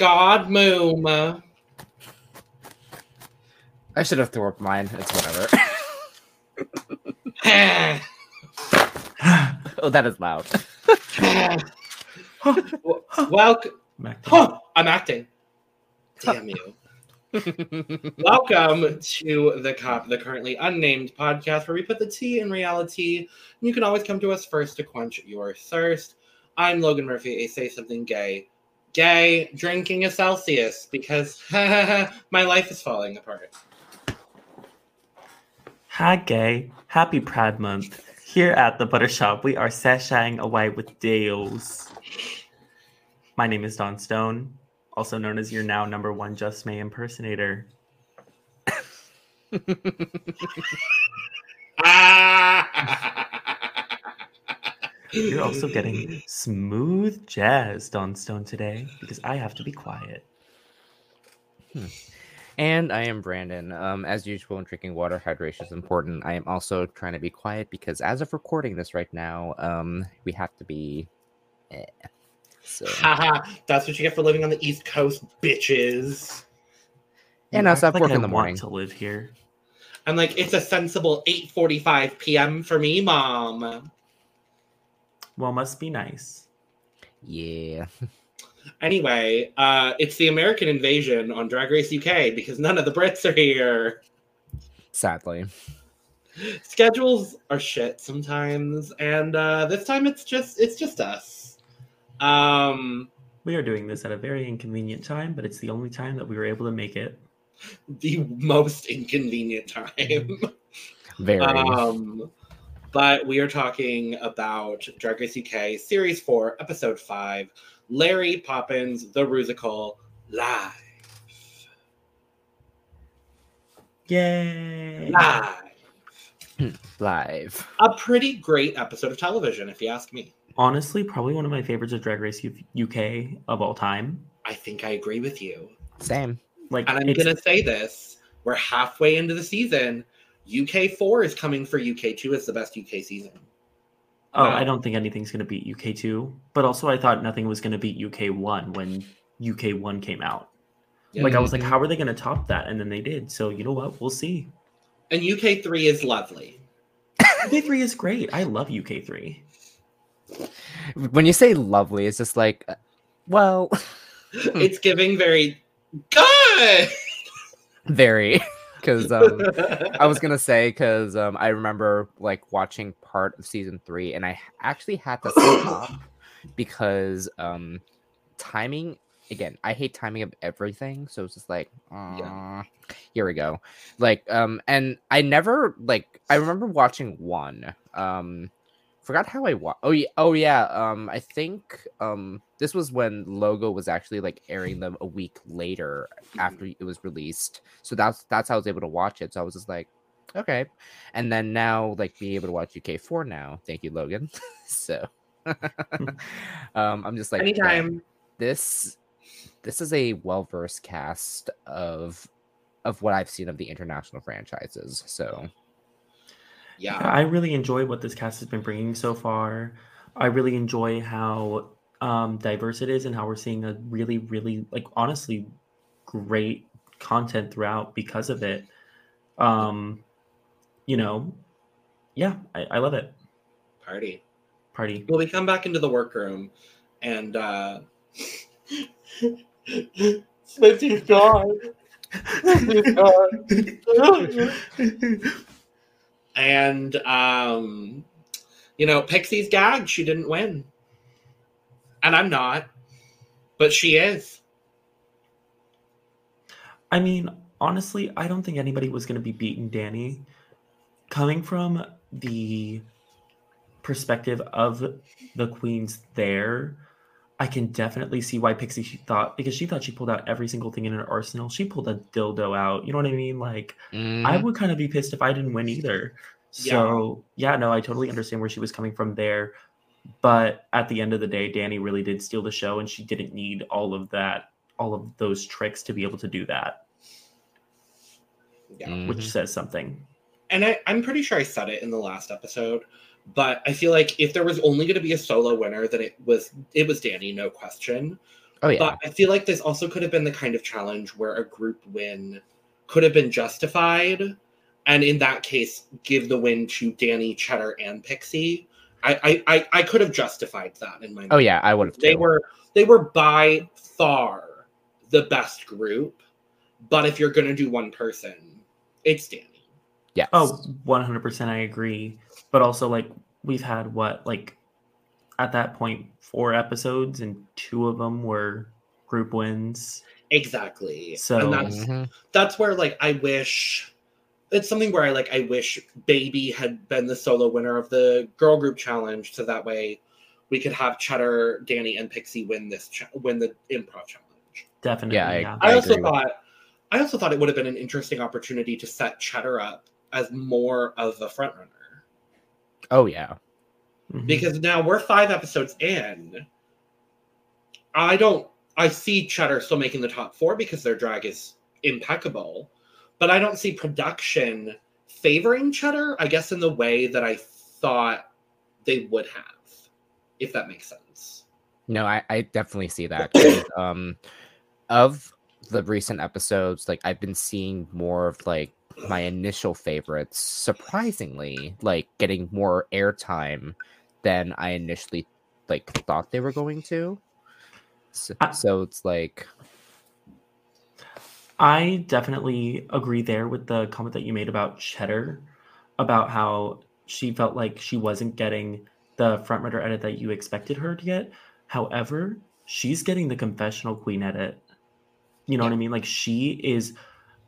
Yes, God, moom. I should have thrown up mine. It's whatever. oh, that is loud. Welcome. I'm acting. Huh, I'm acting. Damn you. Welcome to the CUP, the currently unnamed podcast where we put the tea in reality. You can always come to us first to quench your thirst. I'm Logan Murphy, a say something gay. Gay, drinking a Celsius because my life is falling apart. Hi, gay. Happy Pride Month. Here at the Butter Shop, we are sashaying away with deals. My name is Dawn Stone, also known as your now number one Just May impersonator. You're also getting smooth jazz, Dawn Stone, today because I have to be quiet. And I am Brandon. Um, as usual, drinking water, hydration is important. I am also trying to be quiet because as of recording this right now, um, we have to be. Eh. So, Haha, that's what you get for living on the East Coast, bitches. and You I stop act like work I in the want morning. to live here. I'm like, it's a sensible 8:45 p.m. for me, mom. Well, must be nice. Yeah. Anyway, uh, it's the American invasion on Drag Race UK because none of the Brits are here. Sadly. Schedules are shit sometimes, and uh, this time it's just it's just us. Um, We are doing this at a very inconvenient time, but it's the only time that we were able to make it. the most inconvenient time. Very. Um, but we are talking about Drag Race UK Series 4, Episode 5, Lairy Poppins, The Rusical, live. Yay! Live. Live. A pretty great episode of television, if you ask me. Honestly, probably one of my favorites of Drag Race U- UK of all time. I think I agree with you. Same. Like, And I'm it's- going to say this we're halfway into the season. UK 4 is coming for UK 2 as the best UK season. oh, wow. I don't think anything's going to beat UK two, but also I thought nothing was going to beat UK one when UK one came out. Yeah. Like, I was like, how are they going to top that? And then they did. So you know what? We'll see. And UK 3 is lovely. UK three is great. I love UK three. When you say lovely, it's just like, uh, well, it's giving very good. very. Because um, I was gonna say because um, I remember like watching part of season three, and I actually had to stop because um, timing. Again, I hate timing of everything, so it's just like, Yeah. Here we go. Like, um, and I never like. I remember watching one. Um, forgot how I wa- Oh yeah, oh yeah. Um, I think um this was when Logo was actually like airing them a week later after it was released. So that's that's how I was able to watch it. So I was just like, okay. And then now like being able to watch UK four now. Thank you, Logan. so um I'm just like Anytime. this this is a well versed cast of of what I've seen of the international franchises. So Yeah. I really enjoy what this cast has been bringing so far. I really enjoy how um, diverse it is and how we're seeing a really, really, like, honestly, great content throughout because of it. Um, you know, yeah, I, I love it. Party. Party. Well, we come back into the workroom and uh Smitty's gone. Smitty's gone. And um you know, Pixie's gagged. She didn't win. And I'm not. But she is. I mean, honestly, I don't think anybody was going to be beating Danny. Coming from the perspective of the queens there, I can definitely see why Pixie she thought because she thought she pulled out every single thing in her arsenal. She pulled a dildo out. You know what I mean? Like I mm, would kind of be pissed if I didn't win either. So yeah, no, I totally understand where she was coming from there. But at the end of the day, Danny really did steal the show, and she didn't need all of that, all of those tricks to be able to do that, Yeah. which mhm. says something. And I, I'm pretty sure I said it in the last episode, but I feel like if there was only gonna be a solo winner, then it was it was Danny, no question. Oh yeah. But I feel like this also could have been the kind of challenge where a group win could have been justified. And in that case, give the win to Danny, Cheddar, and Pixie. I I, I, I could have justified that in my oh yeah, I would have. they were they were by far the best group. But if you're gonna do one person, it's Danny. Yes. Oh, 100% I agree. But also, like, we've had what, like, at that point, four episodes, and two of them were group wins. Exactly. So- and that's Mhm. that's where like I wish it's something where I like I wish Baby had been the solo winner of the girl group challenge, so that way we could have Cheddar, Danny, and Pixie win this cha- win the improv challenge. Definitely. Yeah, I- Yeah. I, I also thought I also thought it would have been an interesting opportunity to set Cheddar up as more of a front runner Oh yeah. Mhm. because now we're five episodes in. I don't. I see Cheddar still making the top four because their drag is impeccable, but I don't see production favoring Cheddar. I guess in the way that I thought they would have, if that makes sense. No, I, I definitely see that. um, of the recent episodes, like I've been seeing more of like my initial favorites, surprisingly, like getting more airtime than I initially like thought they were going to. So, I- so it's like, I definitely agree there with the comment that you made about Cheddar, about how she felt like she wasn't getting the front runner edit that you expected her to get. However, she's getting the confessional queen edit. You know what I mean? Like she is,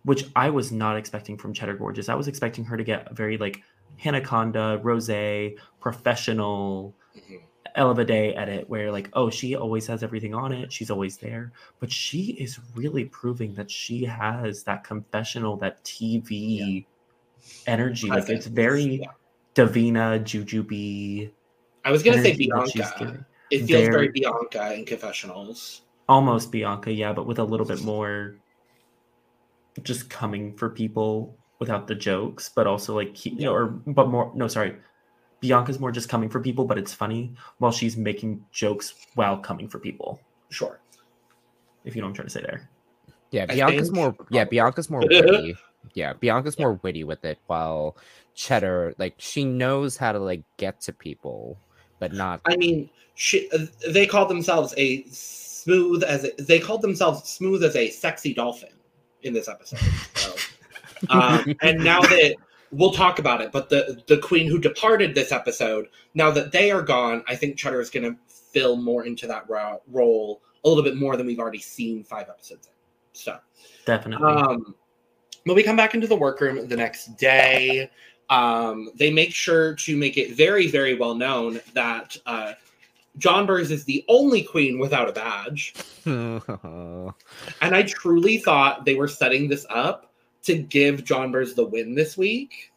which I was not expecting from Cheddar Gorgeous. I was expecting her to get a very like Hannah Conda, Rose, professional, Mhm. Ella Vaday edit where like, oh, she always has everything on it. She's always there. But she is really proving that she has that confessional, that TV energy. Like it's very yeah. Davina, Jujubee. I was gonna say energy that she's Bianca. It feels very Very- Bianca in confessionals. Almost Bianca, yeah, but with a little bit more just coming for people without the jokes, but also like keep, you know, or but more no, sorry. Bianca's more just coming for people, but it's funny while she's making jokes while coming for people. Sure. If you know what I'm trying to say there. yeah, I Bianca's think- more, yeah, Bianca's more witty. Yeah, Bianca's more witty with it, while Cheddar, like, she knows how to like get to people, but not I mean, she, uh, they called themselves a smooth as a, they called themselves smooth as a sexy dolphin in this episode. So, um, and now that we'll talk about it, but the the queen who departed this episode, now that they are gone, I think Cheddar is going to fill more into that ro- role a little bit more than we've already seen five episodes in. So. Definitely. Um, when we come back into the workroom the next day, um, they make sure to make it very, very well known that uh, Jonbers is the only queen without a badge. And I truly thought they were setting this up to give Jonbers the win this week.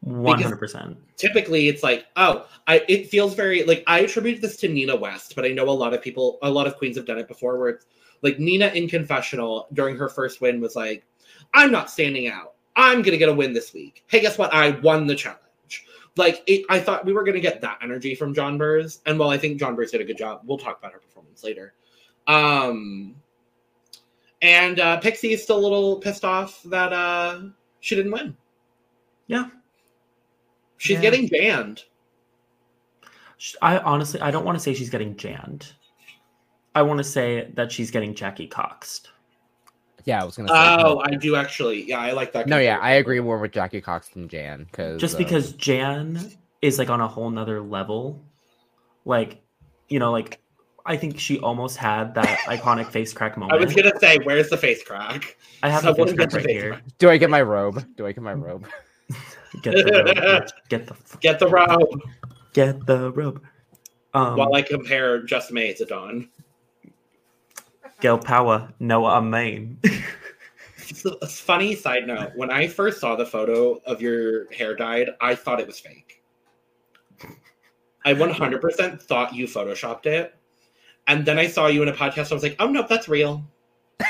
One hundred percent. Typically, it's like, oh, I. It feels very like I attribute this to Nina West, but I know a lot of people, a lot of queens have done it before, where it's like Nina in confessional during her first win was like, I'm not standing out. I'm gonna get a win this week. Hey, guess what? I won the challenge. Like it, I thought we were gonna get that energy from Jonbers, and while I think Jonbers did a good job, we'll talk about her performance later. Um, and uh, Pixie is still a little pissed off that uh, she didn't win. Yeah. She's Yeah. getting banned. I honestly, I don't want to say she's getting jammed. I want to say that she's getting Jackie coxed. Yeah, I was gonna say. Oh, I do actually. Yeah, I like that. no, yeah, I agree more with Jackie Cox than Jan because Just because Jan is like on a whole nother level. Like, you know, like I think she almost had that iconic face crack moment. I was gonna say, where's the face crack? I have the Someone face crack right face here. crack. do I get my robe? Do I get my robe? Get the robe. Get the Get the robe get the robe. Um, while I compare Just May to Dawn. Girl power, no I mean. It's a- funny side note. When I first saw the photo of your hair dyed, I thought it was fake. I 100% thought you photoshopped it. And then I saw you in a podcast. I was like, oh, no, that's real.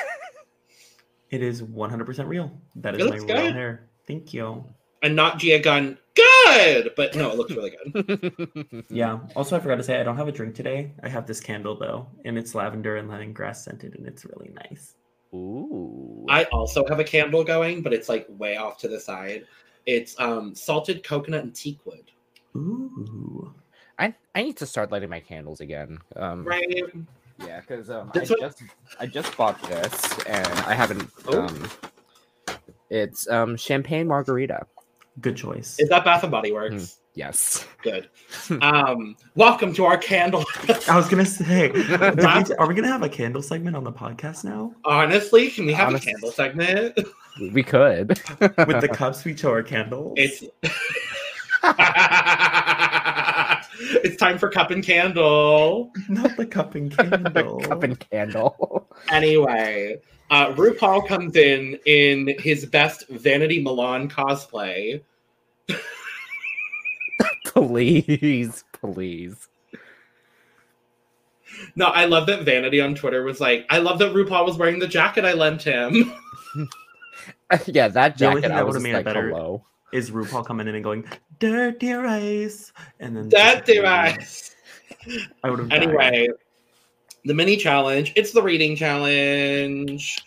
It is 100% real. That is my looks real hair. Thank you. And not Gia Gunn. Good, but no, it looks really good. Yeah. Also, I forgot to say I don't have a drink today. I have this candle though, and it's lavender and lemongrass scented, and it's really nice. Ooh. I also have a candle going, but it's like way off to the side. It's um salted coconut and teakwood. Ooh. I I need to start lighting my candles again. Um, Right. Yeah, because um, I what- just I just bought this and I haven't. Oh. Um, it's um champagne margarita. Good choice. Is that Bath and Body Works? Yes. Good. Um, welcome to our candle. I was gonna say, we- are we gonna have a candle segment on the podcast now? Honestly, can we have Honest- a candle segment? We could. With the cups we show our candles. It's it's time for cup and candle. not the cup and candle. Cup and candle. Anyway, uh, RuPaul comes in in his best Vanity Milan cosplay. please, please. No, I love that Vanity on Twitter was like, I love that RuPaul was wearing the jacket I lent him. yeah, that The only jacket. thing I that was would've made it like, better- hello. Is RuPaul coming in and going dirty rice, and then "Dirty device. I would have Anyway, the mini challenge. It's the reading challenge.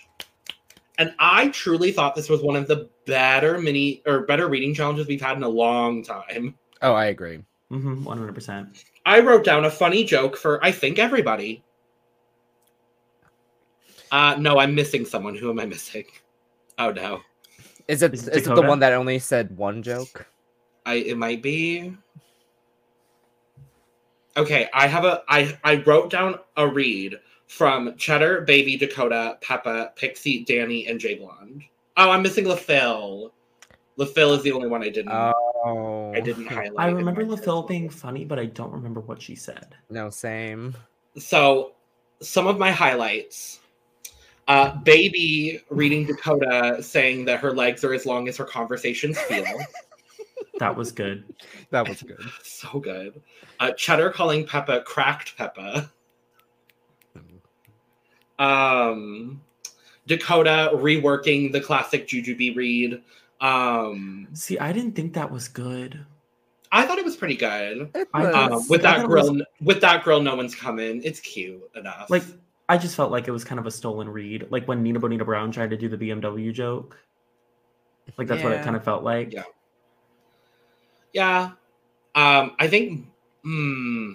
And I truly thought this was one of the better mini or better reading challenges we've had in a long time. Oh, I agree. Mm-hmm, One hundred percent. I wrote down a funny joke for I think everybody. Uh no, I'm missing someone. Who am I missing? Oh no. Is it Is is, it it the one that only said one joke? I it might be. Okay, I have a I I wrote down a read from Cheddar, Baby, Dakota, Peppa, Pixie, Danny, and J Blonde. Oh, I'm missing Le Fil. LaPhil is the only one I didn't Oh, I didn't highlight. I remember my Le Fil being funny, but I don't remember what she said. No, same. So some of my highlights. Uh, baby reading Dakota saying that her legs are as long as her conversations feel. That was good. That was good. so good. Uh, Cheddar calling Peppa cracked Peppa. Um, Dakota reworking the classic Jujubee read. Um, See, I didn't think that was good. I thought it was pretty good. It was- Um, with that thought it girl, with that girl, no one's coming. It's cute enough. Like, I just felt like it was kind of a stolen read. Like when Nina Bo'nina Brown tried to do the BMW joke. Like that's what it kind of felt like. Yeah. yeah. Um, I think. Hmm.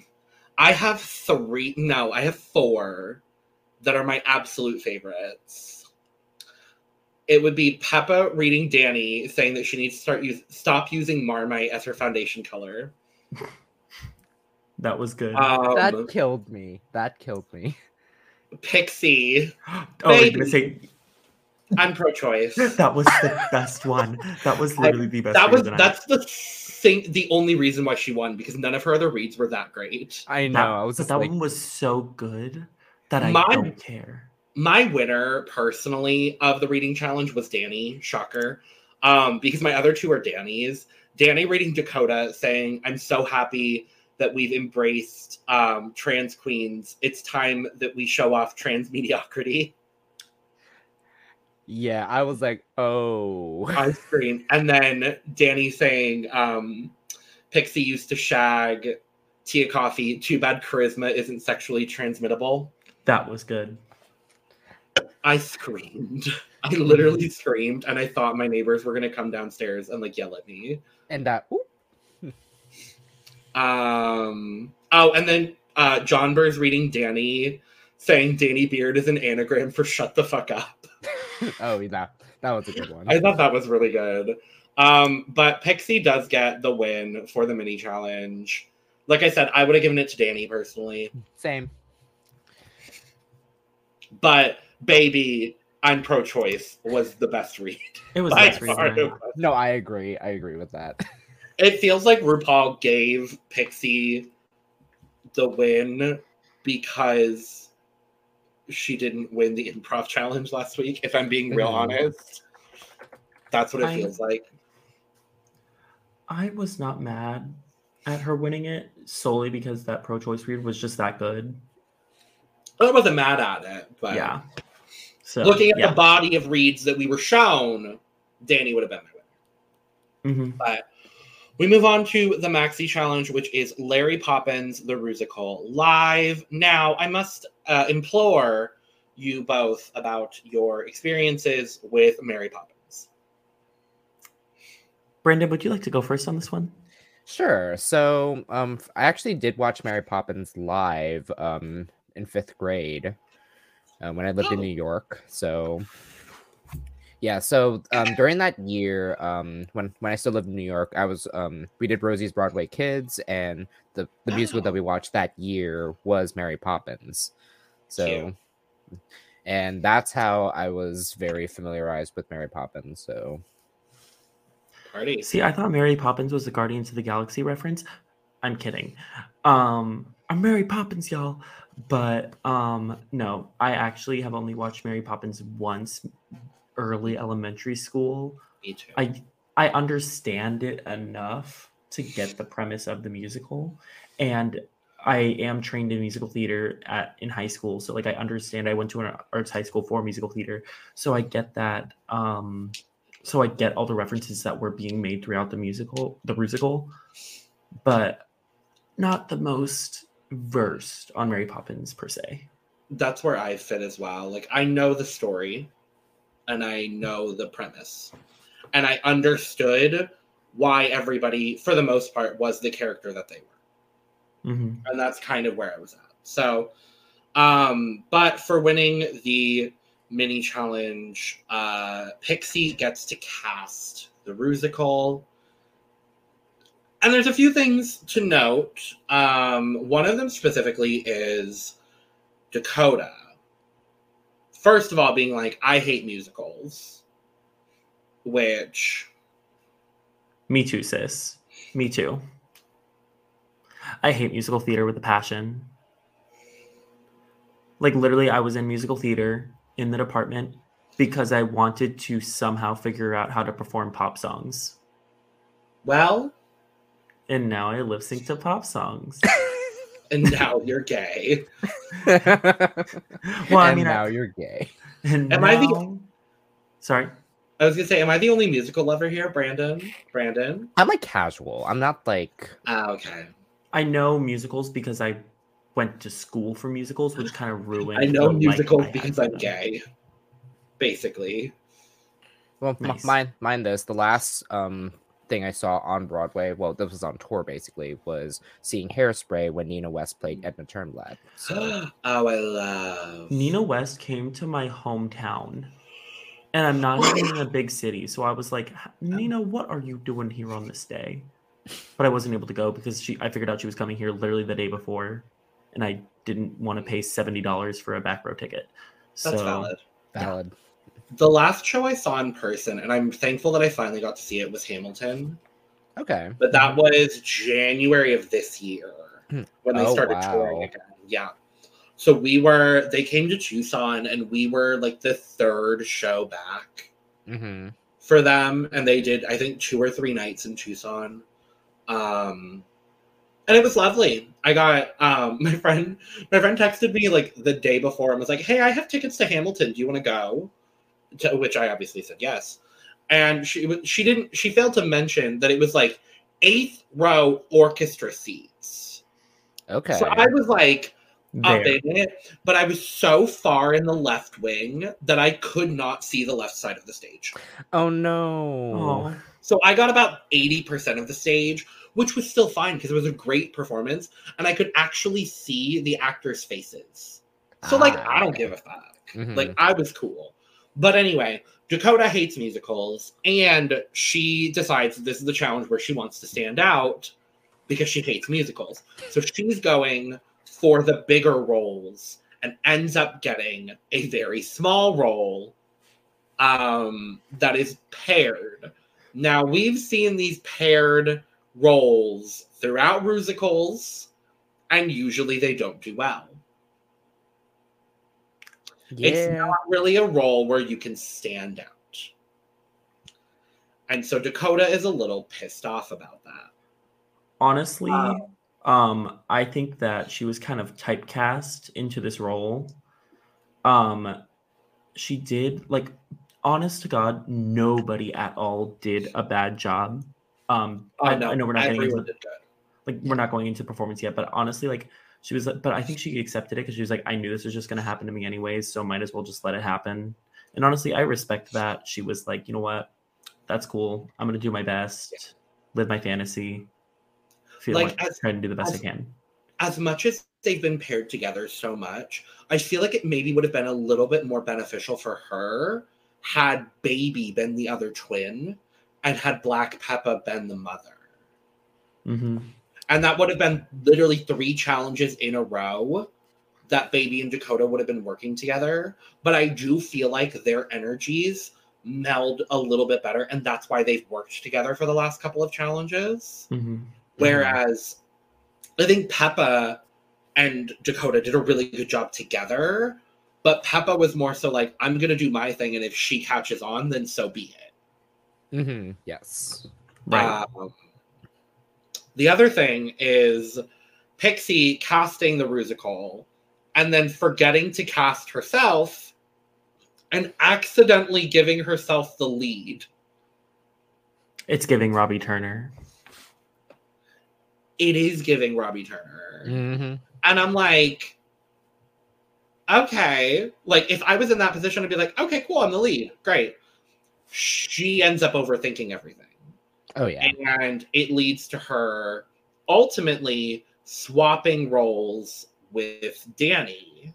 I have three. No, I have four that are my absolute favorites. It would be Peppa reading Danny saying that she needs to start use stop using Marmite as her foundation color. That was good. Um, that killed me. That killed me. Pixie, oh, you're gonna say I'm pro-choice. that was the best one. That was literally the best. that was of the that's the thing. The only reason why she won because none of her other reads were that great. I know. That, I was but that like, one was so good that I My- don't care. my winner personally of the reading challenge was Danny. Shocker. Um, because my other two are Danny's. Danny reading Dakota saying, I'm so happy that we've embraced um, trans queens. It's time that we show off trans mediocrity. yeah, I was like, oh, I screamed. And then Danny saying, um, Pixie used to shag Tia Kofi. Too bad charisma isn't sexually transmittable. That was good. I screamed. I literally screamed, and I thought my neighbors were gonna come downstairs and like yell at me. and that. ooh, Um. Oh, and then uh, Jonbers reading Danny, saying Danny Beard is an anagram for "shut the fuck up." oh, yeah, that was a good one. I thought that was really good. Um, but Pixie does get the win for the mini challenge. Like I said, I would have given it to Danny personally, Same. but baby, I'm pro-choice was the best read. It was the best read of far, the it night. was. No, I agree. I agree with that. It feels like RuPaul gave Pixie the win because she didn't win the improv challenge last week, if I'm being real Mhm. honest. That's what it I- feels like. I was not mad at her winning it solely because that pro-choice read was just that good. I wasn't mad at it, but yeah. So looking at yeah. the body of reads that we were shown, Danny would have been my winner. Mhm. But we move on to the Maxi Challenge, which is Lairy Poppins the Rusical live. Now, I must uh, implore you both about your experiences with Mary Poppins. Brandon, would you like to go first on this one? Sure. So, um, I actually did watch Mary Poppins live, um, in fifth grade, uh, when I lived in Oh. New York. So, yeah. So, um, during that year, um, when when I still lived in New York, I was, um, we did Rosie's Broadway Kids, and the the musical that we watched that year was Mary Poppins. So, and that's how I was very familiarized with Mary Poppins. So, Party. See, I thought Mary Poppins was the Guardians of the Galaxy reference. I'm kidding. Um, I'm Mary Poppins, y'all. But um, no, I actually have only watched Mary Poppins once, early elementary school. Me too. I I understand it enough to get the premise of the musical, and I am trained in musical theater at in high school. So like I understand. I went to an arts high school for musical theater, so I get that. Um, so I get all the references that were being made throughout the musical, the musical, but not the most versed on Mary Poppins per se. That's where I fit as well. Like, I know the story and I know the premise. And I understood why everybody, for the most part, was the character that they were. hmm and that's kind of where I was at. So, um, but for winning the mini challenge, uh, Pixie gets to cast the Rusical. And there's a few things to note. Um, one of them specifically is Dakota. First of all, being like, I hate musicals, which Me too, sis. Me too. I hate musical theater with a passion. Like literally, I was in musical theater in the department because I wanted to somehow figure out how to perform pop songs. well, And now I lip sync to pop songs. and now you're gay. Well, I and mean, I- now you're gay. And Am I the- Sorry. I was gonna say, am I the only musical lover here, Brandon? Brandon? I'm like casual. I'm not like Ah, okay. I know musicals because I went to school for musicals, which kind of ruined. I know musicals because I'm gay. Basically. well, m- Nice. mine mine this the last um thing I saw on Broadway. Well, this was on tour basically. Was seeing Hairspray when Nina West played Edna Turnblad. So oh, I love Nina West came to my hometown, and I'm not even in a big city. So I was like, oh. Nina, what are you doing here on this day? But I wasn't able to go because she. I figured out she was coming here literally the day before, and I didn't want to pay seventy dollars for a back row ticket. That's so valid. valid. The last show I saw in person, and I'm thankful that I finally got to see it, was Hamilton. Okay. But that was January of this year when they Oh, started wow. touring again. Yeah. So we were, they came to Tucson, and we were like the third show back. mm-hmm. for them and they did i think two or three nights in tucson um and it was lovely i got um my friend my friend texted me like the day before and was like hey i have tickets to hamilton do you want to go to which i obviously said yes and she she didn't she failed to mention that it was like eighth row orchestra seats Okay. so i was like up there. it but i was so far in the left wing that i could not see the left side of the stage oh no. Aw. So I got about 80% of the stage, which was still fine because it was a great performance and I could actually see the actors' faces. So, like, I don't give a fuck. Mhm. Like, I was cool. But anyway, Dakota hates musicals and she decides this is the challenge where she wants to stand out because she hates musicals. So she's going for the bigger roles and ends up getting a very small role um, that is paired. Now we've seen these paired roles throughout musicals, and usually they don't do well. It's not really a role where you can stand out. And so Dakota is a little pissed off about that. Honestly, Wow. um, I think that she was kind of typecast into this role. Um, she did like, honest to God, nobody at all did a bad job Um, Oh, I, no, I know we're not getting into like we're not going into performance yet, but honestly, like she was, like, but I think she accepted it because she was like, I knew this was just going to happen to me anyways, so might as well just let it happen. And honestly, I respect that. She was like, you know what, that's cool. I'm going to do my best, live my fantasy, feel Like, like, as- try to do the best as- I can. as much as they've been paired together so much, I feel like it maybe would have been a little bit more beneficial for her had Baby been the other twin and had Black Peppa been the mother. hmm And that would have been literally three challenges in a row that Baby and Dakota would have been working together. But I do feel like their energies meld a little bit better. And that's why they've worked together for the last couple of challenges. hmm Whereas I think Peppa and Dakota did a really good job together, but Peppa was more so like, I'm gonna do my thing, and if she catches on, then so be it. hmm Yes. right. Um, the other thing is Pixie casting the Rusical and then forgetting to cast herself and accidentally giving herself the lead. it's giving Robbie Turner. It is giving Robbie Turner. hmm And I'm like, okay. Like, if I was in that position, I'd be like, okay, cool, I'm the lead. Great. She ends up overthinking everything. Oh yeah. And it leads to her ultimately swapping roles with Danny.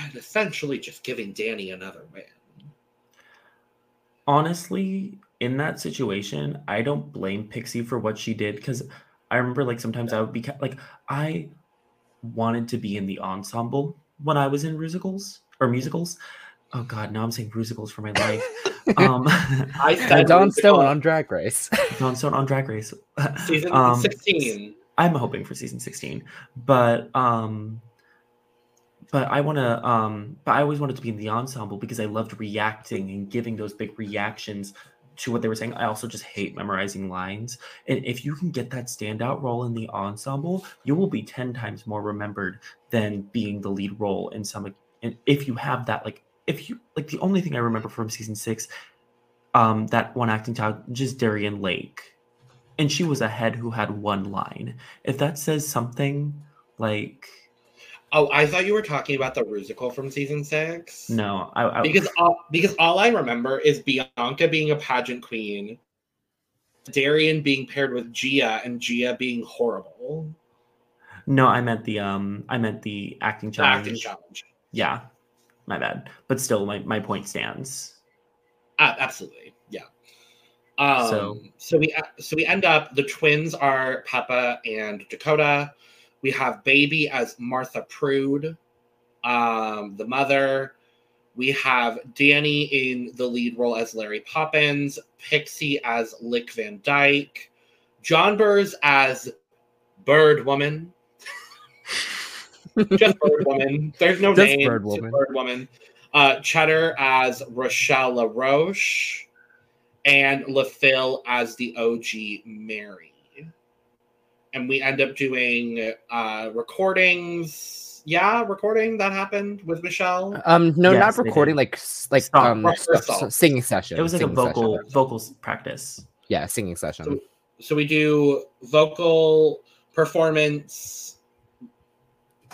And essentially just giving Danny another win. honestly in that situation i don't blame pixie for what she did because i remember like sometimes i would be ca- like i wanted to be in the ensemble when i was in musicals or musicals oh god now i'm saying musicals for my life um I said Dawn Stone on Drag Race. Dawn Stone on drag race season um, 16. i'm hoping for season 16 but um but I want to, um, but I always wanted to be in the ensemble because I loved reacting and giving those big reactions to what they were saying. I also just hate memorizing lines. And if you can get that standout role in the ensemble, you will be 10 times more remembered than being the lead role in some. And if you have that, like, if you, like, the only thing I remember from season six, um, that one acting child, just Darienne Lake. And she was a head who had one line. If that says something like, Oh, I thought you were talking about the Rusical from season six. no, I, I because all, because all I remember is Bianca being a pageant queen, Darian being paired with Gia, and Gia being horrible. no, I meant the um, I meant the acting The challenge. acting challenge. Yeah, my bad. But still, my my point stands. Uh, absolutely, yeah. Um, So- so we so we end up the twins are Peppa and Dakota. We have baby as Martha Prude, um, the mother. We have Danny in the lead role as Lairy Poppins, Pixie as Lick Van Dyke, Jonbers as Bird Woman. Just Bird Woman. There's no Just name. Bird Just Woman. Bird Woman. Uh, Cheddar as Rochelle LaRoche, and Le Fil as the OG Mary. And we end up doing uh, recordings. Yeah, recording that happened with Michelle. Um, no, Yes, not recording, like like Song, um s- singing session. It was like a singing vocal session. vocals practice. Yeah, singing session. So we do vocal performance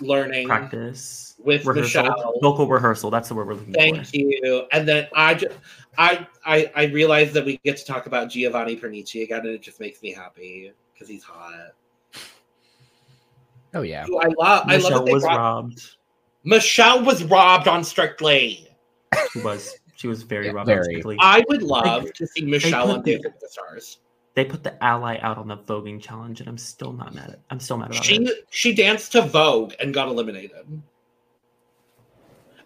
learning Practice with rehearsal, Michelle. vocal rehearsal. That's the word we're looking Thank for. Thank you. And then I just I I I realized that we get to talk about Giovanni Pernice again, and it just makes me happy because he's hot. Oh yeah. Who I love. I love Michelle that was brought- robbed. Michelle was robbed on Strictly. She was. She was very Yeah, robbed. very. unexpectedly. I would love to see Michelle on the- Dancing with the Stars. They put the ally out on the voguing challenge, and I'm still not mad at. I'm still mad about She it. she danced to Vogue and got eliminated,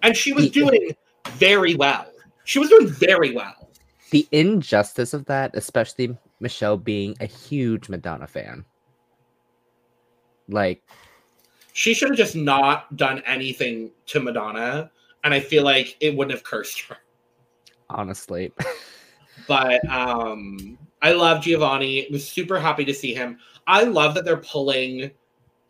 and she was doing very well. She was doing very well. The injustice of that, especially Michelle being a huge Madonna fan. Like, She should have just not done anything to Madonna, and I feel like it wouldn't have cursed her. honestly. But um, I love Giovanni. I was super happy to see him. I love that they're pulling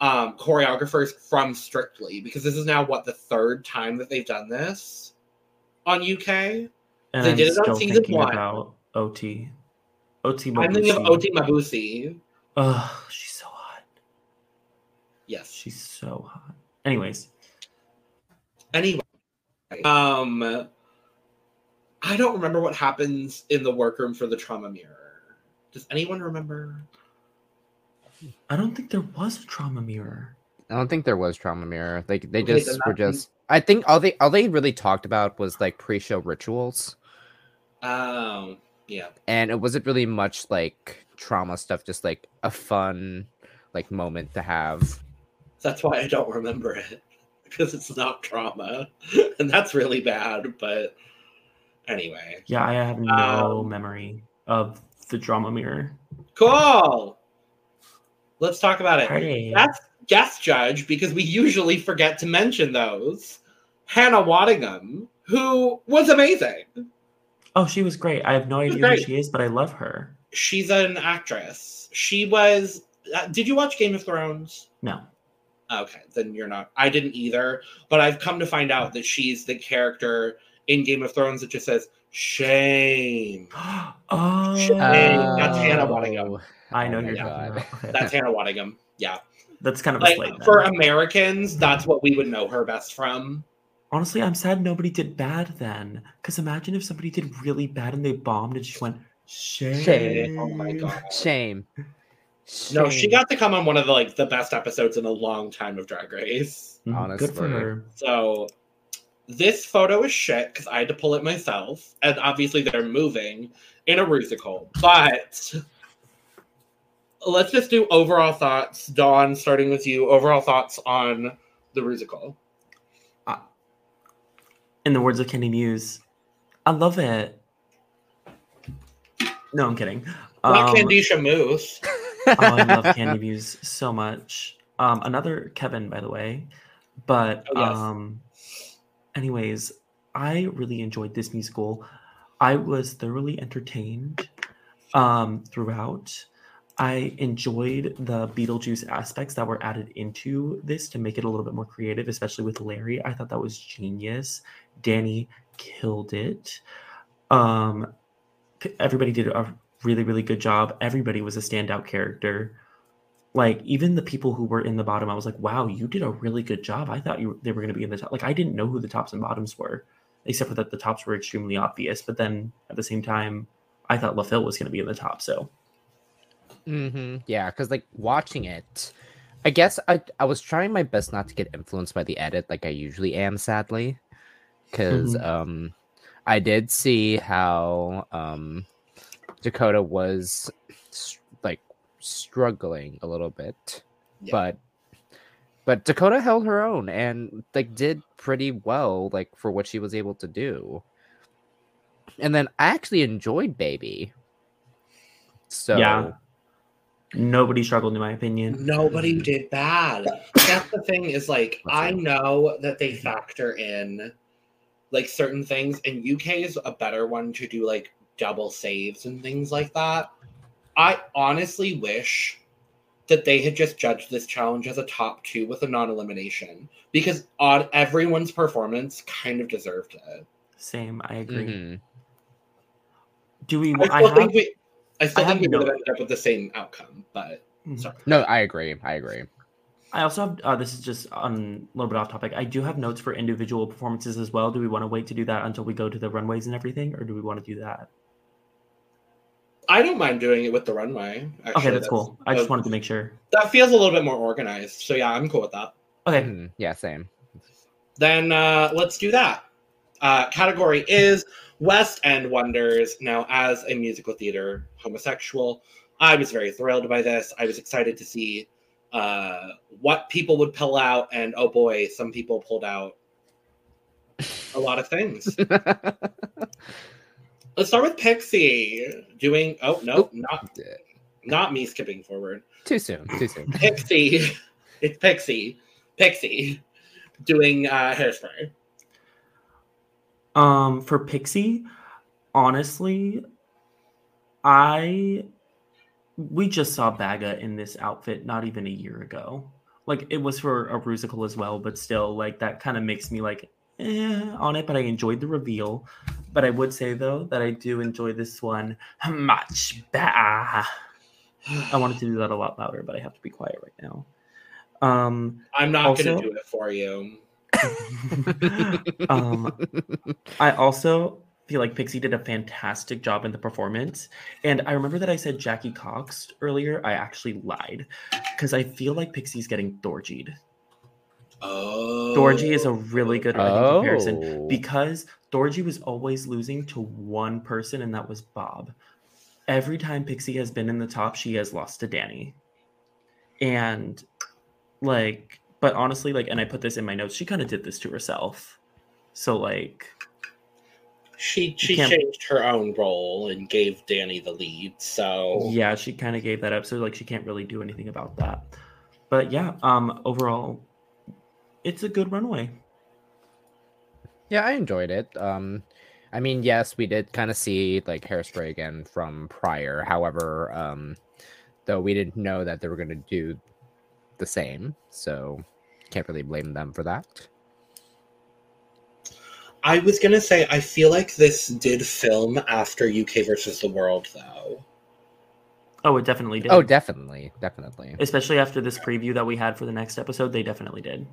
um, choreographers from Strictly because this is now what the third time that they've done this on UK. And They I'm did it on season thinking one. about Oti. Oti. I'm thinking of Oti Mabuse. Ugh, she's so hot. Yes. She's so hot. Anyways, Anyway, um, I don't remember what happens in the workroom for the trauma mirror. Does anyone remember? I don't think there was a trauma mirror. I don't think there was trauma mirror. Like they Okay, just then were just. I think all they all they really talked about was like pre-show rituals, Um, yeah. and it wasn't really much like trauma stuff. Just like a fun like moment to have. That's why I don't remember it because it's not trauma, and that's really bad. But anyway, Yeah, I have no Um, memory of the drama mirror. cool. Let's talk about it. Party. That's guest judge because we usually forget to mention those. Hannah Waddingham, who was amazing. Oh, she was great. I have no idea who she is, but I love her. She's an actress. She was. Uh, did you watch Game of Thrones? No. Okay, then you're not. I didn't either, but I've come to find out that she's the character in Game of Thrones that just says shame. oh, Shame. that's Hannah Waddingham. I know Oh you're talking God. about. That's Hannah Waddingham. Yeah, That's kind of a like slate. then. for Americans, that's what we would know her best from. Honestly, I'm sad nobody did bad then. Because imagine if somebody did really bad and they bombed and she went, shame. Shame. Oh my god. Shame. No, she got to come on one of the like the best episodes in a long time of Drag Race. Mhm, Good for her. So this photo is shit because I had to pull it myself, and obviously they're moving in a musical. But let's just do overall thoughts. Dawn, starting with you. Overall thoughts on the musical. In the words of Kandy Muse, I love it. No, I'm kidding. Not Um, Candisha Moose. oh, I love Kandy Muse so much. Um, another Kevin, by the way. But Oh, yes. um, anyways, I really enjoyed this musical. I was thoroughly entertained um, throughout. I enjoyed the Beetlejuice aspects that were added into this to make it a little bit more creative, especially with Larry. I thought that was genius. Danny killed it. Um, everybody did a really, really good job. Everybody was a standout character. Like even the people who were in the bottom, I was like, "Wow, you did a really good job." I thought you they were going to be in the top. Like I didn't know who the tops and bottoms were, except for that the tops were extremely obvious. But then at the same time, I thought Le Fil was going to be in the top. So mm-hmm. Yeah, because like watching it, I guess I I was trying my best not to get influenced by the edit like I usually am, sadly. Because Mhm. um, I did see how um, Dakota was struggling a little bit, Yeah. but but Dakota held her own and like did pretty well like for what she was able to do. And then I actually enjoyed Baby. So Yeah. nobody struggled in my opinion. Nobody mm. did bad. That's the thing is like That's I right. know that they factor in like certain things, and UK is a better one to do like double saves and things like that. I honestly wish that they had just judged this challenge as a top two with a non-elimination because on everyone's performance kind of deserved it. Same, I agree. mhm. Do we? I I, have. think we, I still I think we have would have ended up with the same outcome, but Mhm. sorry. no, I agree. I agree. I also have. Uh, this is just on a little bit off topic. I do have notes for individual performances as well. Do we want to wait to do that until we go to the runways and everything, or do we want to do that? I don't mind doing it with the runway. Actually, Okay, that's cool. I just wanted to make sure. that feels a little bit more organized. So yeah, I'm cool with that. Okay, Mhm. Yeah, same. Then uh, let's do that. Uh, category is West End Wonders. Now, as a musical theater homosexual, I was very thrilled by this. I was excited to see uh, what people would pull out, and oh boy, some people pulled out a lot of things. Let's start with Pixie doing. Oh no, Oop. not not me skipping forward. too soon. Too soon. Pixie, it's Pixie, Pixie doing uh, hairspray. Um, for Pixie, honestly, I we just saw Baga in this outfit not even a year ago. Like it was for a musical as well, but still, like that kind of makes me like eh, on it. But I enjoyed the reveal. But I would say though that I do enjoy this one much better. I wanted to do that a lot louder, but I have to be quiet right now. Um, I'm not Also- gonna do it for you. um, I also feel like Pixie did a fantastic job in the performance. And I remember that I said Jackie Cox earlier. I actually lied because I feel like Pixie's getting Dorjied. Oh, Dorji is a really good I think, comparison Oh. because Dorji was always losing to one person, and that was Bob. Every time Pixie has been in the top, she has lost to Danny. And like, but honestly, like, and I put this in my notes, she kind of did this to herself. So like, she she changed her own role and gave Danny the lead. So yeah, she kind of gave that up. So like, she can't really do anything about that. But yeah, um, overall, it's a good runway. Yeah, I enjoyed it. Um, I mean, yes, we did kind of see like hairspray again from prior. However, um, though we didn't know that they were going to do the same, so can't really blame them for that. I was gonna say I feel like this did film after UK versus the World though. Oh, it definitely did. Oh, definitely, definitely. especially after this preview that we had for the next episode, they definitely did.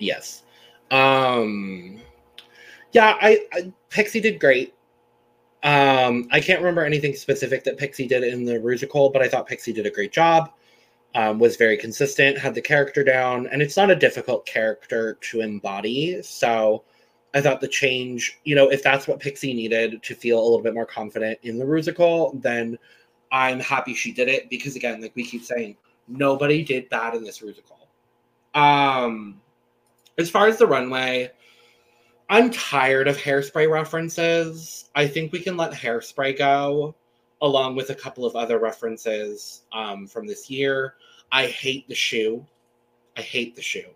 Yes. Um yeah, I, I Pixie did great. Um I can't remember anything specific that Pixie did in the Rusical, but I thought Pixie did a great job. Um, was very consistent, had the character down, and it's not a difficult character to embody. So I thought the change, you know, if that's what Pixie needed to feel a little bit more confident in the Rusical, then I'm happy she did it because again, like we keep saying, nobody did bad in this Rusical. Um as far as the runway, I'm tired of hairspray references. I think we can let hairspray go, along with a couple of other references um, from this year. I hate the shoe. I hate the shoe.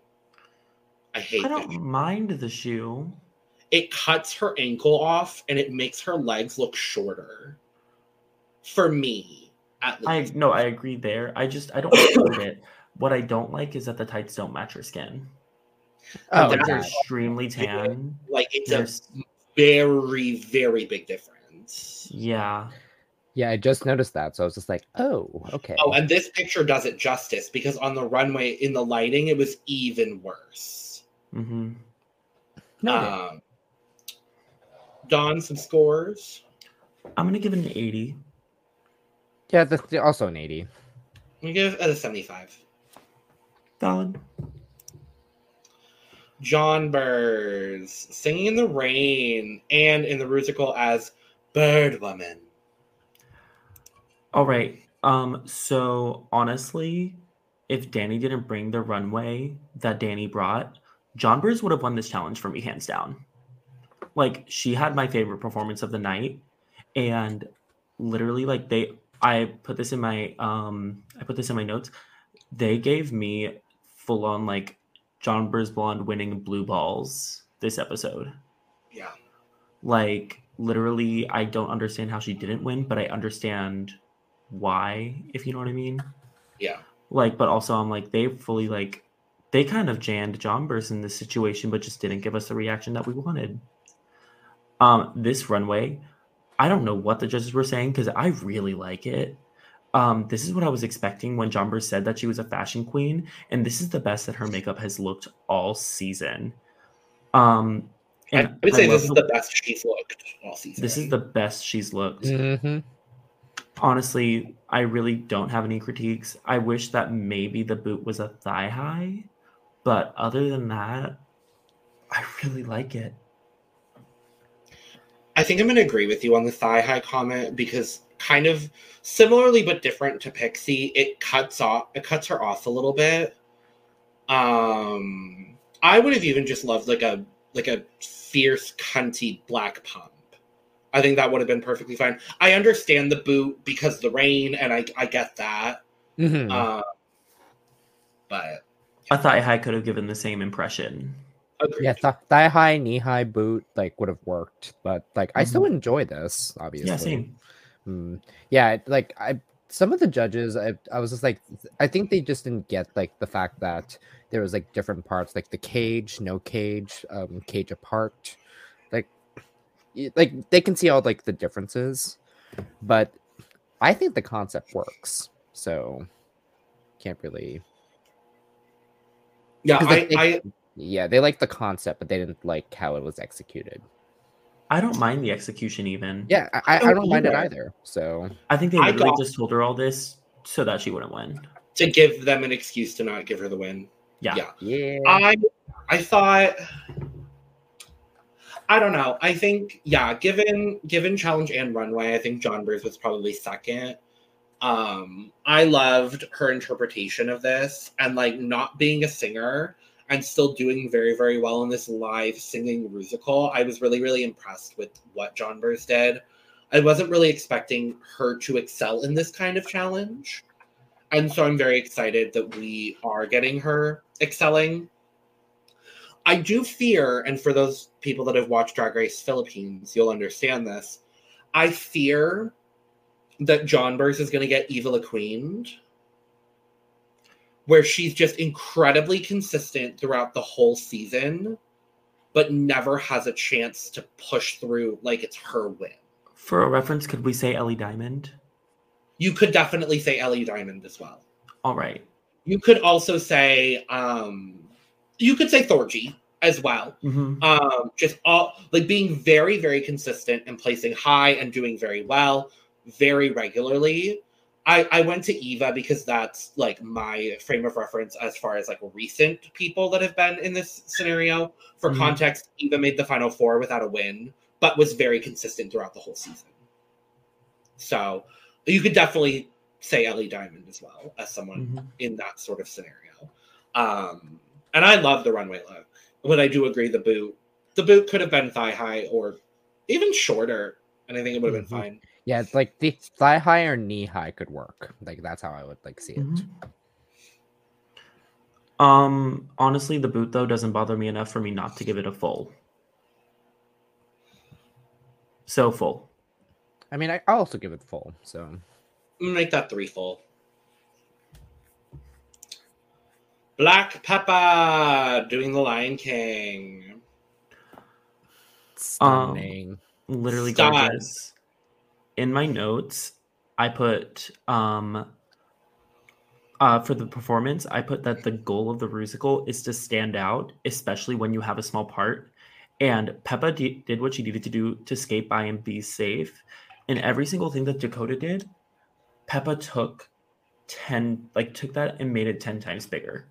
I hate I don't shoe. mind the shoe. It cuts her ankle off and it makes her legs look shorter. For me, at I no, I agree there. I just I don't like it. What I don't like is that the tights don't match her skin. Oh, They're yeah. extremely tan. like it's a very, very big difference. yeah. yeah, I just noticed that, so I was just like, oh, okay. Oh, and this picture does it justice because on the runway in the lighting, it was even worse. Mm-hmm. Noted. Um, Dawn, some scores. I'm gonna give it an 80. yeah, that's also an eighty. We give it a 75. Valid. Jonbers singing in the rain and in the musical as Bird Woman. All right. Um, so honestly, if Danny didn't bring the runway that Danny brought, Jonbers would have won this challenge for me hands down. Like she had my favorite performance of the night, and literally, like they, I put this in my, um, I put this in my notes. They gave me full on like Jonbers blonde winning blue balls this episode. Yeah. Like literally, I don't understand how she didn't win, but I understand why, if you know what I mean. Yeah. Like, but also I'm like, they fully like they kind of jammed Jonbers in this situation, but just didn't give us the reaction that we wanted. Um, this runway, I don't know what the judges were saying because I really like it. Um, this is what I was expecting when John said that she was a fashion queen, and this is the best that her makeup has looked all season. Um, I and would say love this is the- the best she's looked all season. this is the best she's looked hmm honestly, I really don't have any critiques. I wish that maybe the boot was a thigh high, but other than that, I really like it. I think I'm going to agree with you on the thigh high comment because kind of similarly but different to Pixie, it cuts off it cuts her off a little bit. Um I would have even just loved like a like a fierce cunty black pump. I think that would have been perfectly fine. I understand the boot because of the rain and I I get that. hmm Uh, but A thigh high could have given the same impression. agreed. yeah, th- thigh high, knee high boot like would have worked, but like I still enjoy this. Obviously, Yeah, same. Mm, yeah, like I some of the judges, I I was just like, I think they just didn't get like the fact that there was like different parts, like the cage, no cage, um, cage apart. Like like they can see all like the differences, but I think the concept works. So can't really. Yeah, I, like, they- I yeah, they like the concept, but they didn't like how it was executed. I don't mind the execution even. Yeah, I, I, I don't don't mind it either. either. So I think they I literally got- just told her all this so that she wouldn't win. to give them an excuse to not give her the win. Yeah. Yeah. yeah, I I thought I don't know. I think yeah, given given challenge and runway, I think Jonbers was probably second. Um, I loved her interpretation of this and like not being a singer and still doing very very well in this live singing musical. I was really really impressed with what Jonbers did. I wasn't really expecting her to excel in this kind of challenge. And so I'm very excited that we are getting her excelling. I do fear, and for those people that have watched Drag Race Philippines, you'll understand this. I fear that Jonbers is going to get Eva Le Queen, where she's just incredibly consistent throughout the whole season, but never has a chance to push through like it's her win. For a reference, could we say Ellie Diamond? You could definitely say Ellie Diamond as well. All right. You could also say, um, you could say Thorgy as well. Mhm. um just all like being very very consistent and placing high and doing very well very regularly i i went to eva because that's like my frame of reference as far as like recent people that have been in this scenario for Mhm. context eva made the final four without a win but was very consistent throughout the whole season so you could definitely say ellie diamond as well as someone Mhm. in that sort of scenario. Um, and I love the runway look, but I do agree the boot. The boot could have been thigh high or even shorter, and I think it would have Mhm. been fine. Yeah, it's like the thigh high or knee high could work. Like that's how I would like see it. Mhm. Um, honestly, the boot though doesn't bother me enough for me not to give it a full. So full. I mean, I, I'll also give it full. So Make that three full. Black Peppa doing the Lion King. stunning. Literally Stop. gorgeous. In my notes, I put um uh for the performance, I put that the goal of the musical is to stand out, especially when you have a small part. And Peppa did what she needed to do to skate by and be safe. And every single thing that Dakota did, Peppa took 10 like took that and made it 10 times bigger.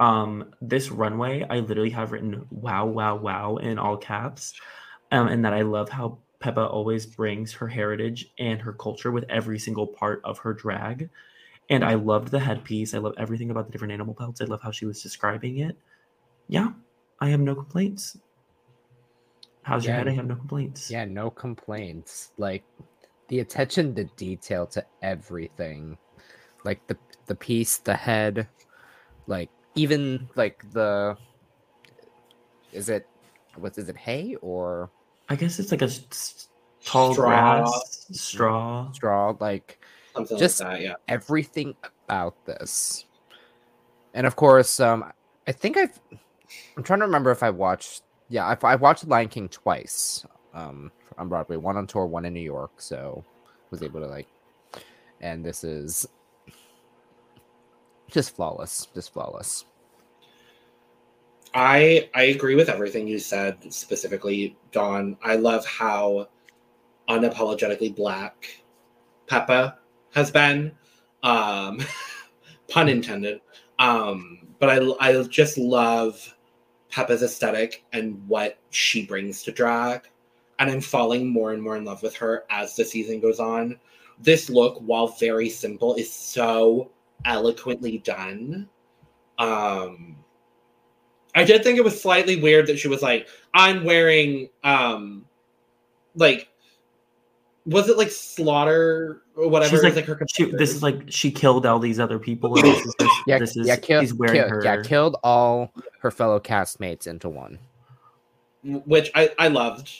Um this runway, I literally have written wow wow wow in all caps um, and that I love how Peppa always brings her heritage and her culture with every single part of her drag. And I loved the headpiece. I love everything about the different animal pelts. I love how she was describing it. Yeah, I have no complaints. How's your head? I have no complaints. Yeah, no complaints. Like the attention to detail to everything, like the the piece, the head, like even like the is it what is it hay or I guess it's like a s- tall Straw. grass straw. straw? Like Something Just- like that, yeah. everything about this, and of course, um, I think I've. I'm trying to remember if I watched. Yeah, I, I watched Lion King twice. Um, on Broadway, one on tour, one in New York. So was able to like, and this is just flawless, just flawless. I I agree with everything you said, specifically, Dawn. I love how unapologetically black Peppa has been. Um, pun intended. Um, but I I just love Peppa's aesthetic and what she brings to drag. And I'm falling more and more in love with her as the season goes on. This look, while very simple, is so eloquently done. Um, I did think it was slightly weird that she was like, I'm wearing um like was it like slaughter or whatever? She's It was, like, her she, this is like she killed all these other people. And this is, her, Yeah, this is yeah, kill, he's wearing kill- her. yeah, killed all her fellow castmates into one. which I, I loved.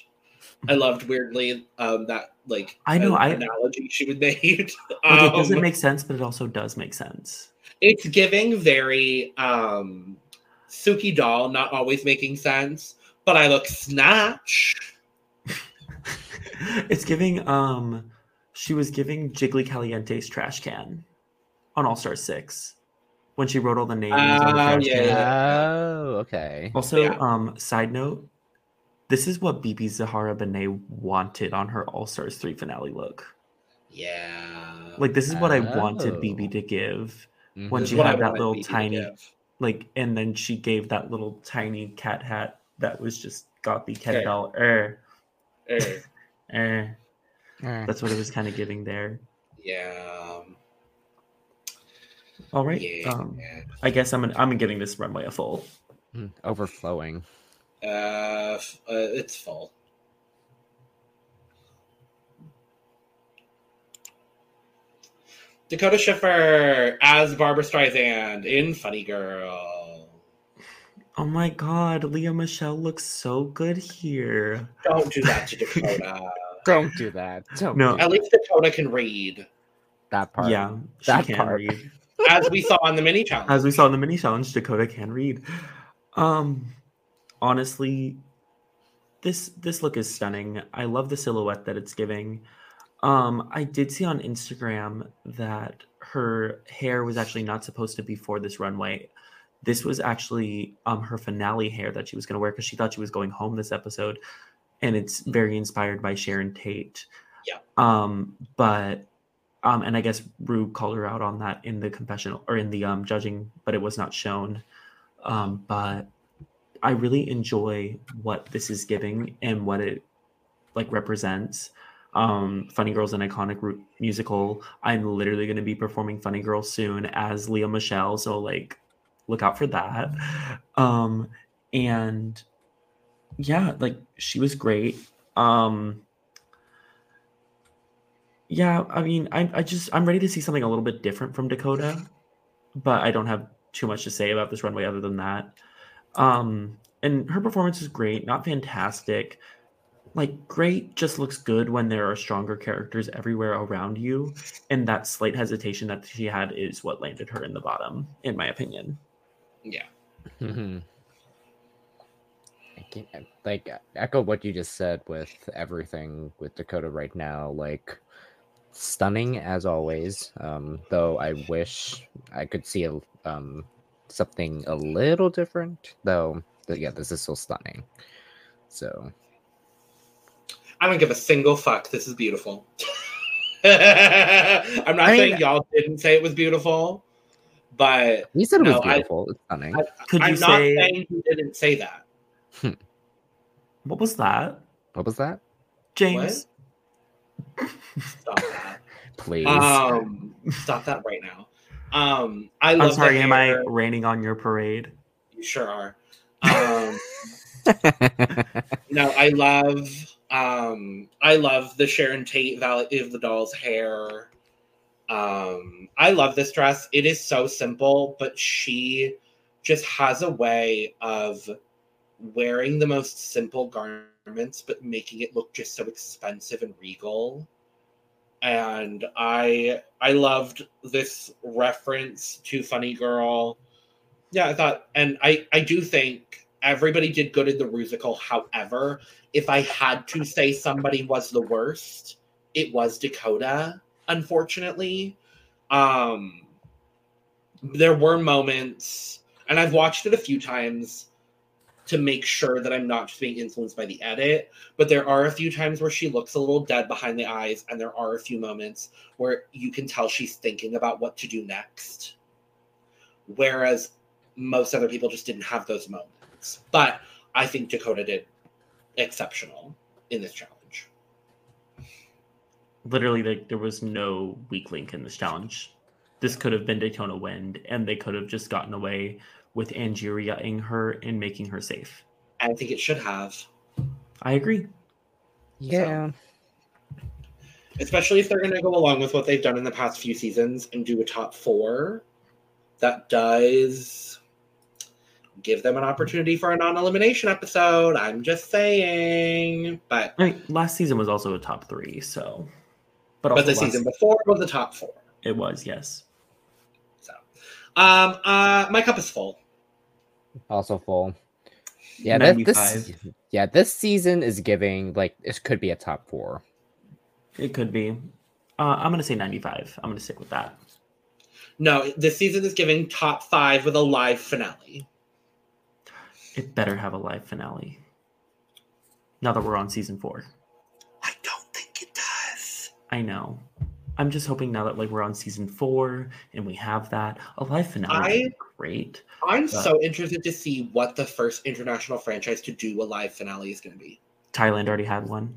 I loved weirdly um that like I know, an I- analogy she would made. Like, it doesn't Um, make sense, but it also does make sense. it's giving very um Suki doll, not always making sense, but I look snatch. It's giving um she was giving Jiggly Caliente's trash can on All Star Six when she wrote all the names on the Ah, trash yeah, can. yeah. Oh, okay. Also, Yeah. um, side note, this is what BeBe Zahara Benet wanted on her All Stars 3 finale look. Yeah. Like this is what I wanted Oh. BeBe to give. Mhm. when This she is I had that little BeBe tiny- give. Like, and then she gave that little tiny cat hat that was just got the cat Okay. doll. Er, Eh, er. Eh. That's what it was kind of giving there. yeah. All right. Yeah. Um, I guess I'm I'm giving this runway a full. Mm, Overflowing. Uh, uh, it's full. Dakota Schiffer as Barbara Streisand in Funny Girl. Oh my god, Lea Michele looks so good here. Don't do that to Dakota. Don't do that. Don't No. do At least Dakota can read, that part. yeah, she that can part. read. as we saw on the mini challenge. As we saw in the mini challenge, Dakota can read. Um, honestly, this this look is stunning. I love the silhouette that it's giving. Um, I did see on Instagram that her hair was actually not supposed to be for this runway. This was actually um her finale hair that she was going to wear because she thought she was going home this episode, and it's very inspired by Sharon Tate. Yeah. Um, but um, and I guess Rue called her out on that in the confessional or in the um judging, but it was not shown. Um, but I really enjoy what this is giving and what it like represents. Um, Funny Girls an iconic musical. I'm literally going to be performing Funny Girls soon as Lea Michele, so like look out for that. Um, and yeah, like she was great. Um, yeah, I mean, I, I just I'm ready to see something a little bit different from Dakota, but I don't have too much to say about this runway other than that. Um, and her performance is great, not fantastic. Like great just looks good when there are stronger characters everywhere around you, and that slight hesitation that she had is what landed her in the bottom, in my opinion. yeah. mm-hmm. I can't, like echo what you just said with everything with Dakota right now. Like stunning as always. Um, though I wish I could see a, um something a little different. Though, but yeah, this is still stunning. So I don't give a single fuck. This is beautiful. I'm not I mean- saying y'all didn't say it was beautiful, but you said it was No, I- beautiful. it's stunning. I- Could you I'm not say saying you didn't say that. what was that, what was that? James? Stop that. Please. Um, stop that right now. Um, I love. I'm sorry, am I raining on your parade? You sure are. Um, no, I love. Um, I love the Sharon Tate Valley of the Doll's hair. Um, I love this dress. It is so simple, but she just has a way of wearing the most simple garments, but making it look just so expensive and regal. And I I loved this reference to Funny Girl. Yeah, I thought, and I I do think everybody did good in the musical. However, if I had to say somebody was the worst, it was Dakota. Unfortunately, um, there were moments, and I've watched it a few times to make sure that I'm not just being influenced by the edit. But there are a few times where she looks a little dead behind the eyes, and there are a few moments where you can tell she's thinking about what to do next. Whereas most other people just didn't have those moments. But I think Dakota did exceptional in this challenge. Literally, like there was no weak link in this challenge. This could have been Daytona Wind, and they could have just gotten away with Angeria-ing her and making her safe. I think it should have, I agree. yeah. especially if they're going to go along with what they've done in the past few seasons and do a top four. That does give them an opportunity for a non-elimination episode. I'm just saying, but I mean, last season was also a top three, so. But, but the last- season before was the top four. it was yes. So, um, uh, my cup is full. Also full. Yeah, that, this yeah this season is giving like this could be a top four. It could be. Uh, I'm gonna say 95. I'm gonna stick with that. No, this season is giving top five with a live finale. It better have a live finale. Now that we're on season four, I don't think it does. I know. I'm just hoping now that like we're on season four and we have that a live finale. would be great. I'm But- so interested to see what the first international franchise to do a live finale is going to be, Thailand already had one.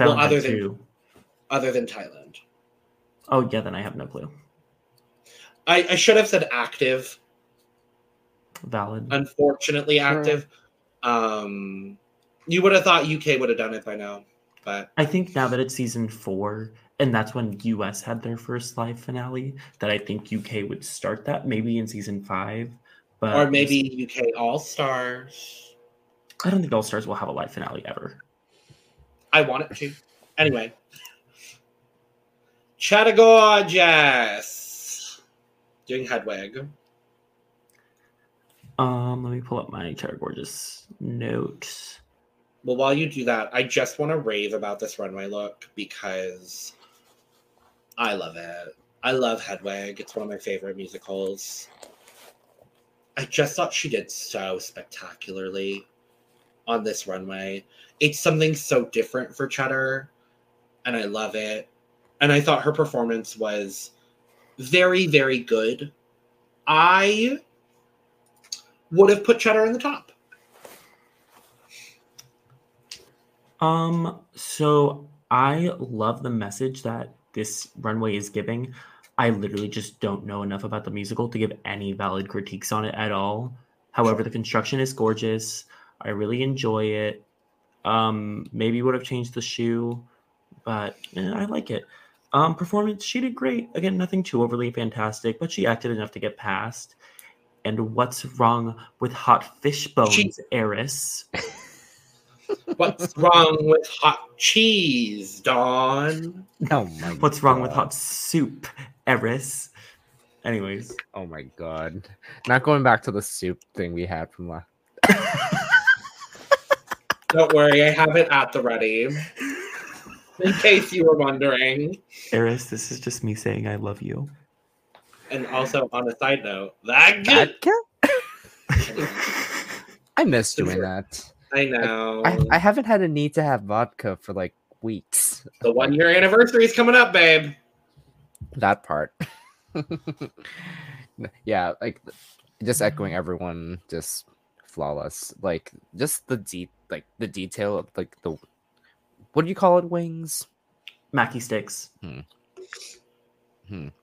Well, Thailand had other than- two. other than Thailand. Oh yeah, then I have no clue. I, I should have said active. Valid. Unfortunately, active. Um, you would have thought UK would have done it by now, but I think now that it's season four, and that's when US had their first live finale, that I think UK would start that maybe in season five. But or maybe UK All Stars. I don't think All Stars will have a live finale ever. I want it to. Anyway, Chattagorgeous doing Hedwig. Um, let me pull up my Cheddar Gorgeous notes. Well, while you do that, I just want to rave about this runway look because I love it. I love Hedwig. It's one of my favorite musicals. I just thought she did so spectacularly on this runway. It's something so different for Cheddar, and I love it. And I thought her performance was very, very good. I would have put Cheddar in the top. Um, so I love the message that this runway is giving. I literally just don't know enough about the musical to give any valid critiques on it at all. However, the construction is gorgeous. I really enjoy it. Um, maybe would have changed the shoe, but eh, I like it. Um, performance, she did great. Again, nothing too overly fantastic, but she acted enough to get past. And what's wrong with hot fish bones, She- Eris? What's wrong with hot cheese, Dawn? Oh my What's wrong with hot soup, Eris? Anyways, Oh my god. Not going back to the soup thing we had from last. Don't worry, I have it at the ready. In case you were wondering. Eris, this is just me saying I love you. And also, on a side note, that good. Vodka? I miss doing that. I know. I, I haven't had a need to have vodka for like weeks. the one year anniversary is coming up, babe. That part. yeah, like just echoing everyone, just flawless. Like just the deep, like the detail of like the what do you call it? Wings? Mackie sticks. Hmm,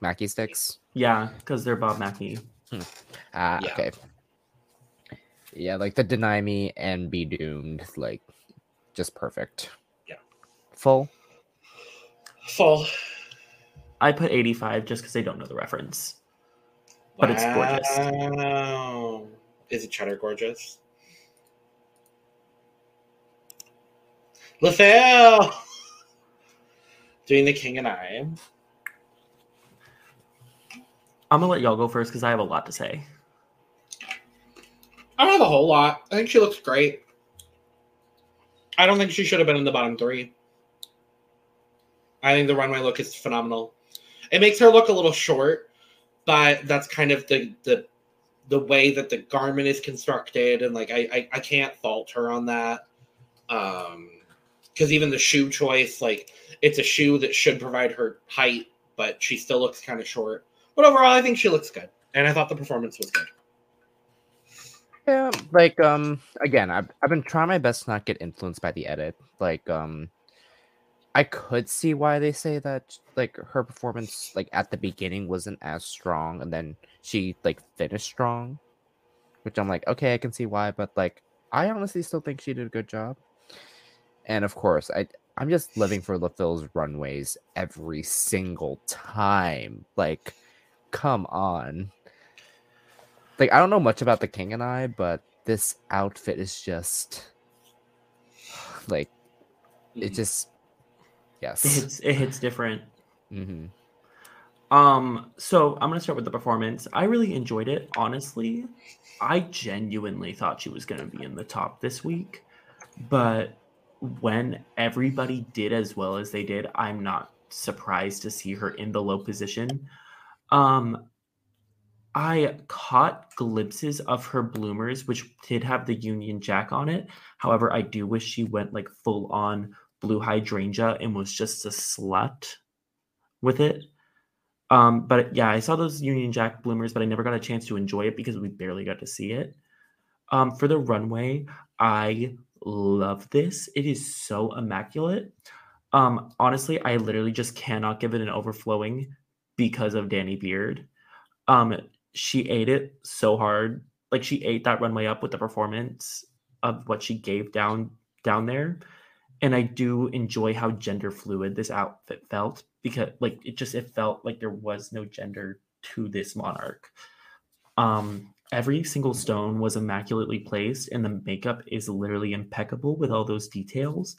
Mackie sticks. Yeah, because they're Bob Mackie. Ah, Yeah. okay. Yeah, like the deny me and be doomed, like just perfect. Yeah. Full. Full. I put 85 just because they don't know the reference. But it's gorgeous. Wow. Is it cheddar gorgeous? Le Fil doing the king and I. I'm gonna let y'all go first because I have a lot to say. I don't have a whole lot. I think she looks great. I don't think she should have been in the bottom three. I think the runway look is phenomenal. It makes her look a little short, but that's kind of the the the way that the garment is constructed, and like I I, I can't fault her on that. Um, because even the shoe choice, like it's a shoe that should provide her height, but she still looks kind of short. But overall, I think she looks good, and I thought the performance was good. Yeah, like um again, I've I've been trying my best to not get influenced by the edit. Like um I could see why they say that like her performance like at the beginning wasn't as strong and then she like finished strong. Which I'm like, okay, I can see why, but like I honestly still think she did a good job. And of course, I I'm just living for Le Fil's runways every single time. Like, come on. Like, I don't know much about the King and I, but this outfit is just like it just It yes. hits, it hits different. hmm Um, so I'm gonna start with the performance. I really enjoyed it, honestly. I genuinely thought she was gonna be in the top this week, but when everybody did as well as they did, I'm not surprised to see her in the low position. Um, I caught glimpses of her bloomers, which did have the Union Jack on it. However, I do wish she went like full on Blu Hydrangea and was just a slut with it. Um, but yeah, I saw those Union Jack bloomers, but I never got a chance to enjoy it because we barely got to see it. Um, for the runway, I love this. It is so immaculate. Um, honestly, I literally just cannot give it an overflowing because of Danny Beard. Um, she ate it so hard. Like she ate that runway up with the performance of what she gave down down there. And I do enjoy how gender fluid this outfit felt because like it just it felt like there was no gender to this monarch. Um every single stone was immaculately placed and the makeup is literally impeccable with all those details.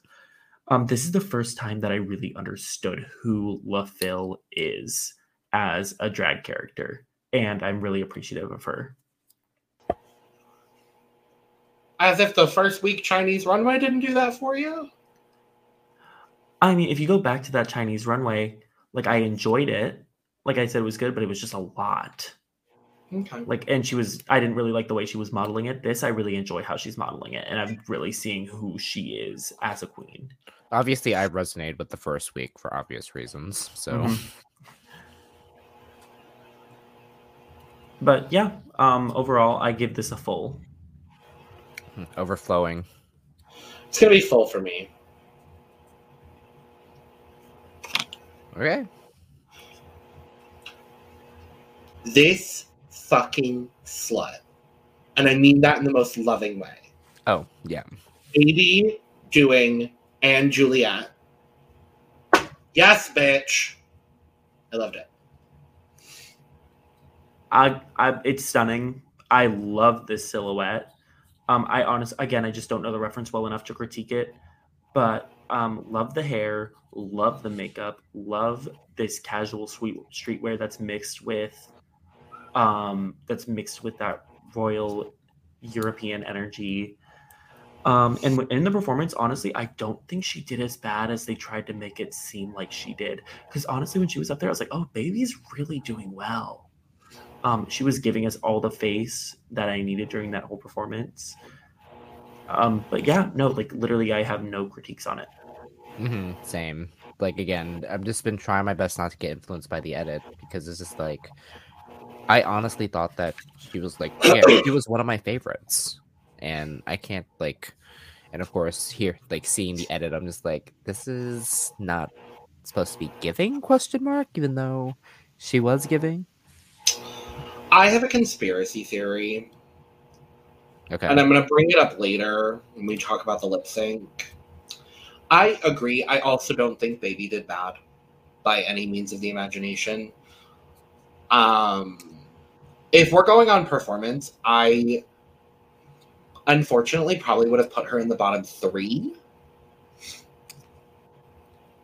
Um, this is the first time that I really understood who Le Fil is as a drag character and I'm really appreciative of her. As if the first week Chinese runway didn't do that for you? I mean, if you go back to that Chinese runway, like I enjoyed it. Like I said, it was good, but it was just a lot. Okay. Like, and she was, I didn't really like the way she was modeling it. This, I really enjoy how she's modeling it. And I'm really seeing who she is as a queen. Obviously, I resonated with the first week for obvious reasons. So, Mhm. But yeah, um, overall, I give this a full. overflowing. It's gonna be full for me. Okay. This fucking slut. And I mean that in the most loving way. Oh, yeah. Baby doing and Juliet. Yes, bitch. I loved it. I, I, it's stunning. I love this silhouette. Um, I honest, again, I just don't know the reference well enough to critique it, but um, love the hair, love the makeup, love this casual sweet streetwear that's mixed with, um, that's mixed with that royal European energy. Um, and in the performance, honestly, I don't think she did as bad as they tried to make it seem like she did. Because honestly, when she was up there, I was like, "Oh, baby's really doing well." Um, she was giving us all the face that I needed during that whole performance. Um, but yeah, no, like literally, I have no critiques on it. hmm Same. Like again, I've just been trying my best not to get influenced by the edit because it's just like I honestly thought that she was like yeah, she was one of my favorites. And I can't like and of course here like seeing the edit, I'm just like, this is not supposed to be giving question mark, even though she was giving. I have a conspiracy theory, Okay. and I'm going to bring it up later when we talk about the lip sync. I agree. I also don't think Baby did bad by any means of the imagination. Um, if we're going on performance, I unfortunately probably would have put her in the bottom three.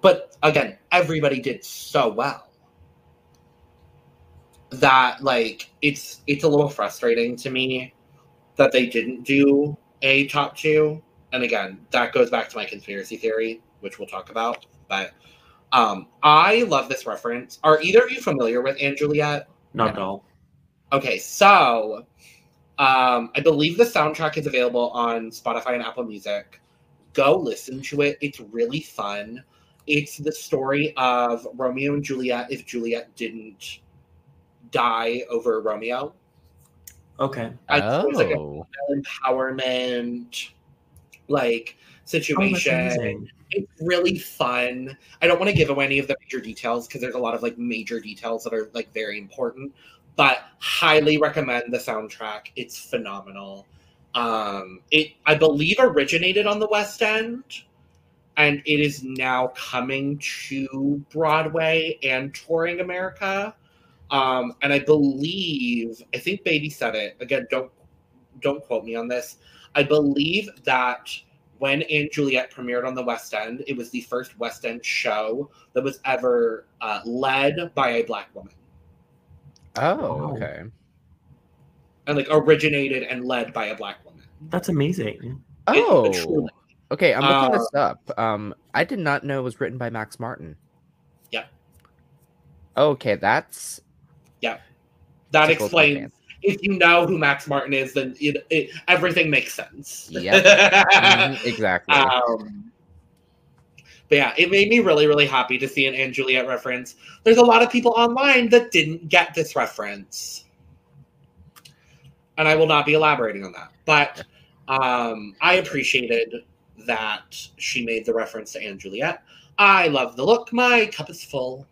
But again, everybody did so well that like it's it's a little frustrating to me that they didn't do a top two. And again, that goes back to my conspiracy theory, which we'll talk about. But um I love this reference. Are either of you familiar with & Juliet? Not at all. Okay, so um, I believe the soundtrack is available on Spotify and Apple Music. Go listen to it. It's really fun. It's the story of Romeo and Juliet if Juliet didn't die over Romeo. Okay. I think it was like a oh. empowerment like Oh, situation. amazing. it's really fun. I don't want to give away any of the major details because there's a lot of like major details that are like very important, but highly recommend the soundtrack. It's phenomenal. Um, it I believe originated on the West End, and it is now coming to Broadway and touring America. Um, and I believe I think Baby said it again. Don't don't quote me on this. I believe that when & Juliet premiered on the West End, it was the first West End show that was ever uh, led by a black woman Oh, okay. and like originated and led by a black woman. That's amazing. It- Oh, truly. okay. I'm looking Uh, this up. Um, I did not know it was written by Max Martin. Yeah. Okay, that's that tickled my explains. If you know who Max Martin is, then it, it, everything makes sense. Mhm, exactly. Um, but yeah, it made me really, really happy to see an & Juliet reference. There's a lot of people online that didn't get this reference. And I will not be elaborating on that. But um, I appreciated that she made the reference to & Juliet. I love the look. My cup is full.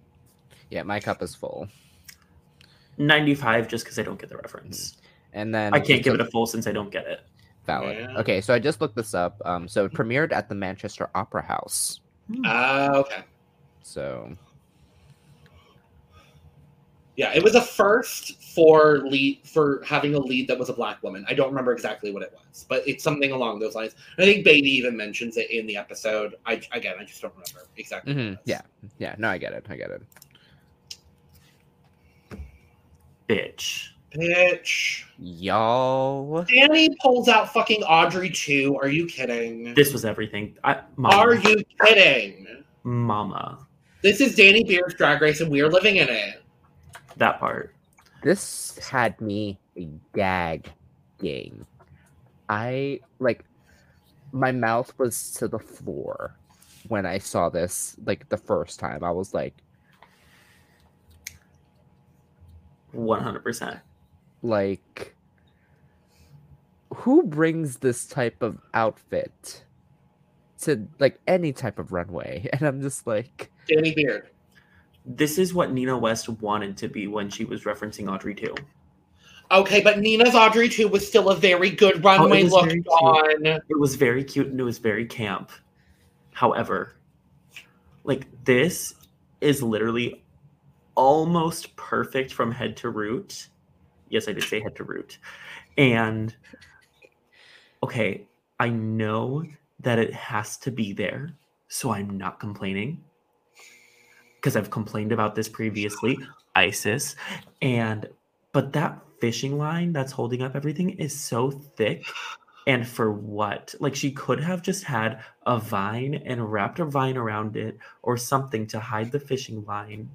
yeah, my cup is full. 95 just because I don't get the reference. And then I can't give it a full since I don't get it. valid. Yeah. Okay, so I just looked this up. Um, so it premiered at the Manchester Opera House. Uh, okay. So Yeah, it was a first for lead for having a lead that was a black woman. I don't remember exactly what it was, but it's something along those lines. I think Baby even mentions it in the episode. I again, I just don't remember exactly. what it Mhm, was. yeah. yeah, no, I get it. I get it. Bitch. Bitch. Y'all. Danny pulls out fucking Audrey 2. Are you kidding? This was everything. I, mama, Are you kidding? mama. This is Danny Beard's drag race and we are living in it. That part. This had me gagging. I like my mouth was to the floor when I saw this like the first time. I was like 100%. like who brings this type of outfit to like any type of runway? And I'm just like Danny Beard. This is what Nina West wanted to be when she was referencing Audrey 2. Okay, but Nina's Audrey 2 was still a very good oh, runway was look very on. It was very cute and it was very camp. However, like this is literally almost perfect from head to root. Yes, I did say head to root. And okay, I know that it has to be there, so I'm not complaining. Because I've complained about this previously, ISIS. And but that fishing line that's holding up everything is so thick and for what? Like she could have just had a vine and wrapped a vine around it or something to hide the fishing line.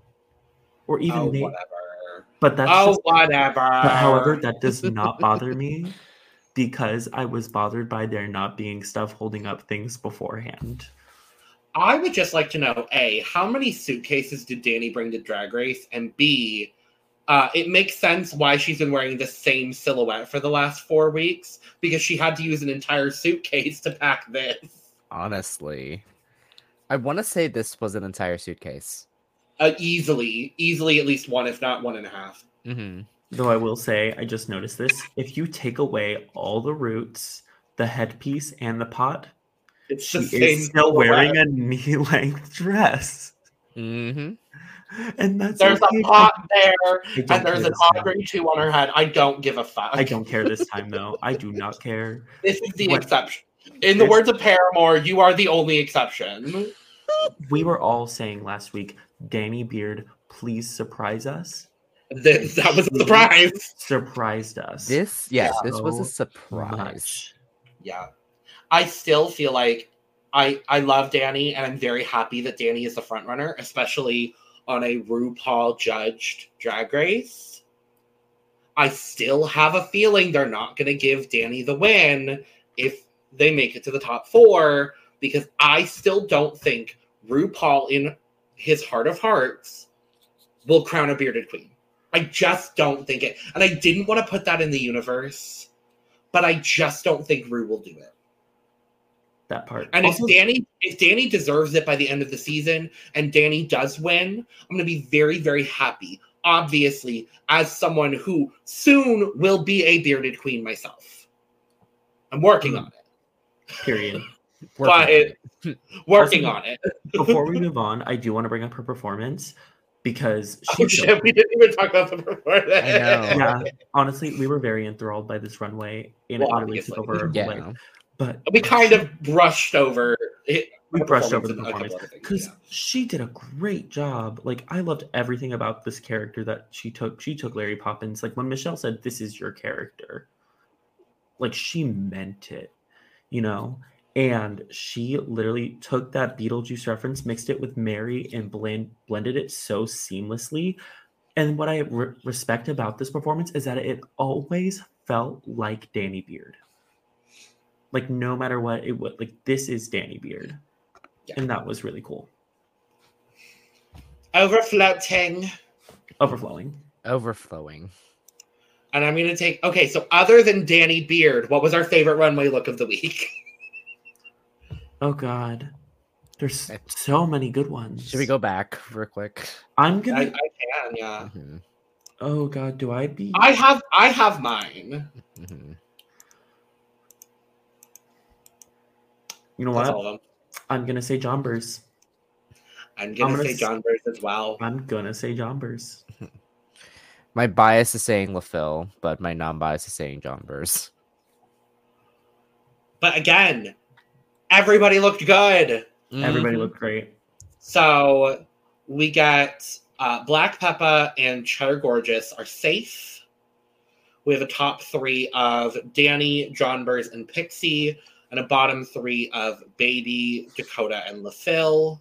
Or even oh, ma- whatever. but that's oh, just, whatever. but however, that does not bother me because I was bothered by there not being stuff holding up things beforehand. I would just like to know A, how many suitcases did Danny bring to Drag Race? And B, uh, it makes sense why she's been wearing the same silhouette for the last four weeks because she had to use an entire suitcase to pack this. honestly I want to say this was an entire suitcase. Uh, easily, easily at least one, if not one and a half. Mm-hmm. Though I will say, I just noticed this. If you take away all the roots, the headpiece, and the pot, It's she the same is still wearing a knee-length dress. Mm-hmm. And that's There's okay. a pot there, and there's an this time. 2 on her head. I don't give a fuck. I don't care this time though. I do not care. This is the What- exception. In the words of Paramore, you are the only exception. We were all saying last week, Danny Beard, please surprise us. Th- that was a surprise. Surprised us. This yeah, this was a surprise. much. Yeah. I still feel like I I love Danny and I'm very happy that Danny is the front runner, especially on a RuPaul judged drag race. I still have a feeling they're not gonna give Danny the win if they make it to the top four, because I still don't think RuPaul in his heart of hearts will crown a bearded queen. I just don't think it. And I didn't want to put that in the universe, but I just don't think Ru will do it. That part. And Also, if Danny if Danny deserves it by the end of the season and Danny does win, I'm gonna be very, very happy. Obviously, as someone who soon will be a bearded queen myself. I'm working on it. period. Working But working Also- on it. Before we move on, I do want to bring up her performance because she Oh shit, we didn't even talk about the performance. I know. yeah, honestly, we were very enthralled by this runway and it Well, literally took obviously. over. Yeah. Like, but We kind of brushed over it. we brushed over the performance and a couple performance other things, because yeah. she did a great job. Like I loved everything about this character that she took. She took Lairy Poppins. Like when Michelle said, "This is your character," like she meant it, you know. And she literally took that Beetlejuice reference, mixed it with Mary, and blend blended it so seamlessly. And what I re- respect about this performance is that it always felt like Danny Beard. Like no matter what it would like, this is Danny Beard, Yeah. and that was really cool. Overflowing. Overflowing. Overflowing. And I'm gonna take okay, so other than Danny Beard, what was our favorite runway look of the week? Oh God, there's so many good ones. Should we go back real quick? I'm gonna. I can, yeah. Mhm, oh God, do I be? I have I have mine. mhm. you know That's what? all of them. I'm gonna say Jonbers. I'm gonna, I'm gonna say s- Jonbers as well. I'm gonna say Jonbers. My bias is saying Le Fil, but my non-bias is saying Jonbers. But again, everybody looked good. Everybody Mhm. looked great. So we got uh, Black Peppa and Cheddar Gorgeous are safe. We have a top three of Danny, Jonbers, and Pixie, and a bottom three of Baby, Dakota, and Le Fil.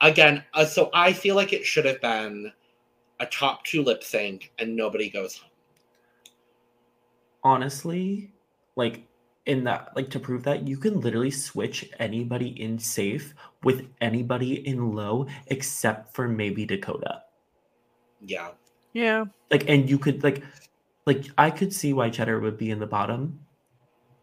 Again, uh, so I feel like it should have been a top two lip sync and nobody goes home. Honestly, like in that, like to prove that you can literally switch anybody in safe with anybody in low, except for maybe Dakota. Yeah. Yeah. like and you could like like i could see why cheddar would be in the bottom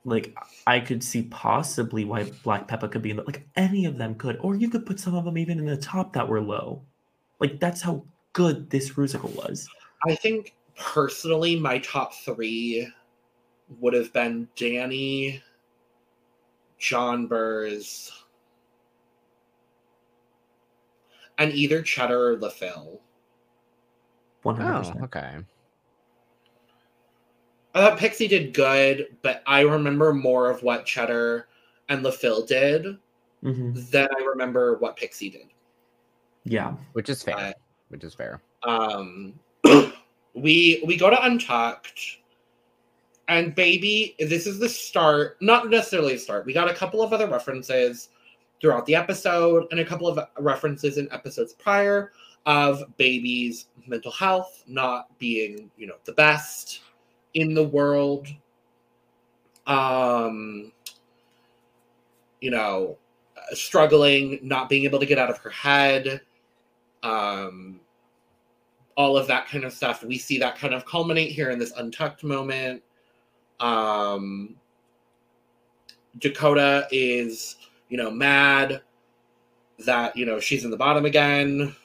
like i could see possibly why Black Peppa could be in the like any of them could or you could put some of them even in the top that were low like that's how good this rusical was I think personally, my top three would have been Danny, Jonbers, and either Cheddar or Le Fil. 100% Oh, okay. I thought Pixie did good, but I remember more of what Cheddar and Le Fil did Mhm. than I remember what Pixie did. yeah Which is fair. Uh, Which is fair. um we we go to untucked and baby this is the start not necessarily the start. We got a couple of other references throughout the episode and a couple of references in episodes prior of baby's mental health not being you know the best in the world. Um you know struggling not being able to get out of her head. Um all of that kind of stuff. We see that kind of culminate here in this untucked moment um dakota is you know mad that you know she's in the bottom again.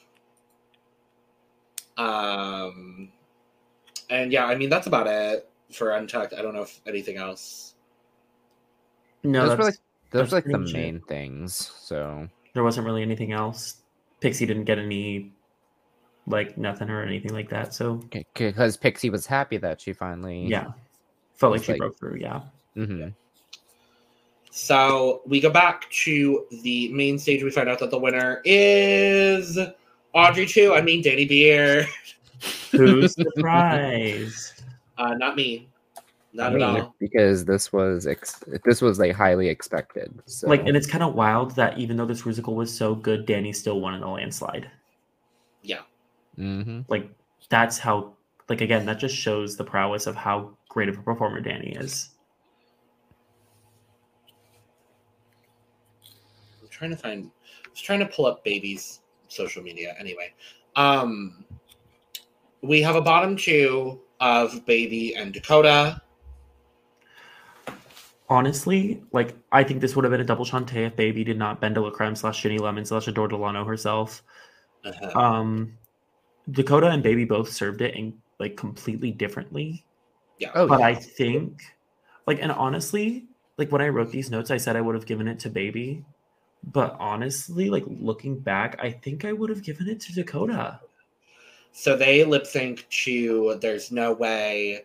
Um and yeah i mean that's about it for untucked. I don't know if anything else. No those were that's, like those were like the pretty much main things. So. There wasn't really anything else. Pixie didn't get any like nothing or anything like that so. Because Pixie was happy that she finally yeah felt like she like- broke through yeah Mhm. so we go back to the main stage we find out that the winner is audrey 2 i mean Danny Beard who's surprised uh not me not I at all because this was ex- this was like highly expected. So Like, and it's kind of wild that even though this musical was so good, Danny still won in a landslide. yeah Mhm. Like, that's how. Like again, that just shows the prowess of how great of a performer Danny is. I'm trying to find. I was trying to pull up baby's social media. Anyway, um, we have a bottom two of baby and Dakota. Honestly, like I think this would have been a double shantay if Baby did not BenDeLaCreme slash Ginny Lemon slash Adore Delano herself. Uh-huh. Um, Dakota and Baby both served it in like completely differently. Yeah, Oh, but yeah. I think, like, and honestly, like when I wrote these notes, I said I would have given it to Baby. But honestly, like looking back, I think I would have given it to Dakota. so they lip sync to "There's No Way,"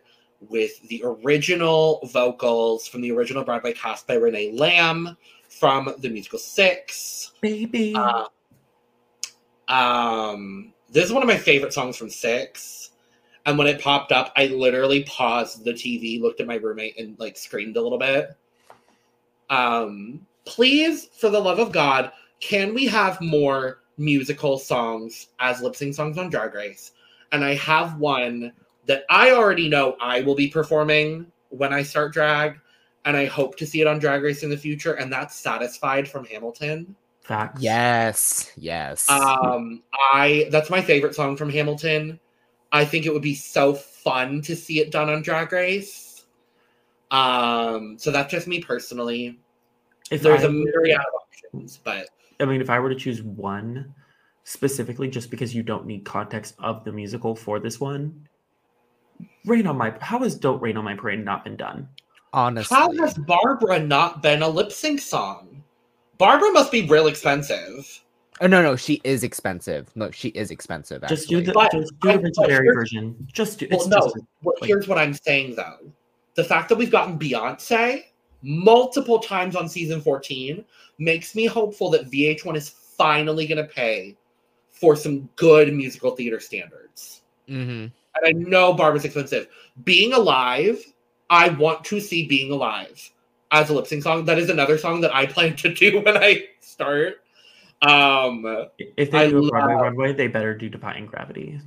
with the original vocals from the original Broadway cast by Renee Lamb from the musical Six. Baby. Uh, um, this is one of my favorite songs from Six. And when it popped up, I literally paused the TV, looked at my roommate, and like screamed a little bit. Um, please, for the love of God, can we have more musical songs as lip sync songs on Drag Race? And I have one that I already know I will be performing when I start drag, and I hope to see it on Drag Race in the future, and that's Satisfied from Hamilton. Facts. Yes, yes. Um, I that's my favorite song from Hamilton. I think it would be so fun to see it done on Drag Race. Um, so that's just me personally. If There's I a myriad of options, but I mean, if I were to choose one specifically, just because you don't need context of the musical for this one, Rain on My How has Don't Rain on My Parade not been done? Honestly, how has Barbara not been a lip sync song? Barbara must be real expensive. Oh no, no, she is expensive. No, she is expensive. Actually. Just do the But- just do the but- Richard but Berry here's- version. Just do Well, it's no. just Well, Like- here's what I'm saying though: the fact that we've gotten Beyonce multiple times on season 14 makes me hopeful that VH1 is finally going to pay for some good musical theater standards. Mhm. And I know Barbara's expensive. Being Alive, I want to see Being Alive as a lip sync song. That is another song that I plan to do when I start. Um, if they I do a Broadway love- runway, they better do Defying Gravity.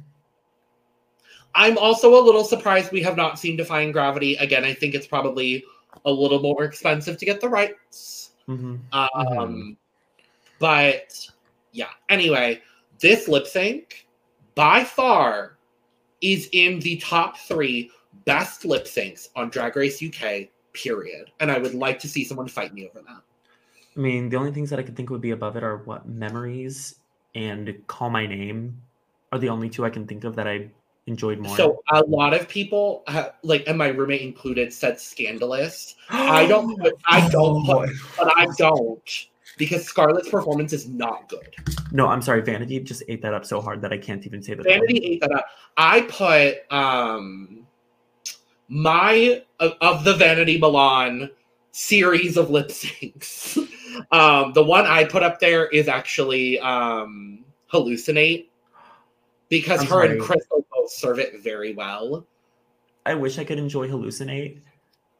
I'm also a little surprised we have not seen Defying Gravity. Again, I think it's probably a little more expensive to get the rights. hmm Um, Mhm. But yeah, anyway, this lip sync by far is in the top three best lip syncs on Drag Race UK, period. And I would like to see someone fight me over that. I mean, the only things that I could think would be above it are what Memories and Call My Name are the only two I can think of that I enjoyed more. So a lot of people, ha- like, and my roommate included, said scandalous. I don't put, I don't put, but I don't because Scarlett's performance is not good. No, I'm sorry. Vanity just ate that up so hard that I can't even say that. Vanity ate that up. I put um my of, of the Vanity Milan series of lip syncs. um, the one I put up there is actually um hallucinate because I'm her and. Krystal both serve it very well. I wish I could enjoy Hallucinate,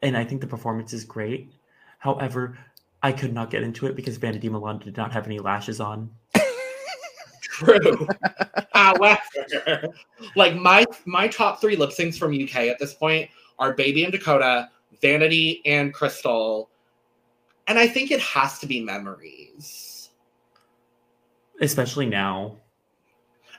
and I think the performance is great. However, I could not get into it because Vanity Milan did not have any lashes on. True. However, like my my top three lip syncs from UK at this point are Baby and Dakota, Vanity and Krystal, and I think it has to be Memories, Especially now.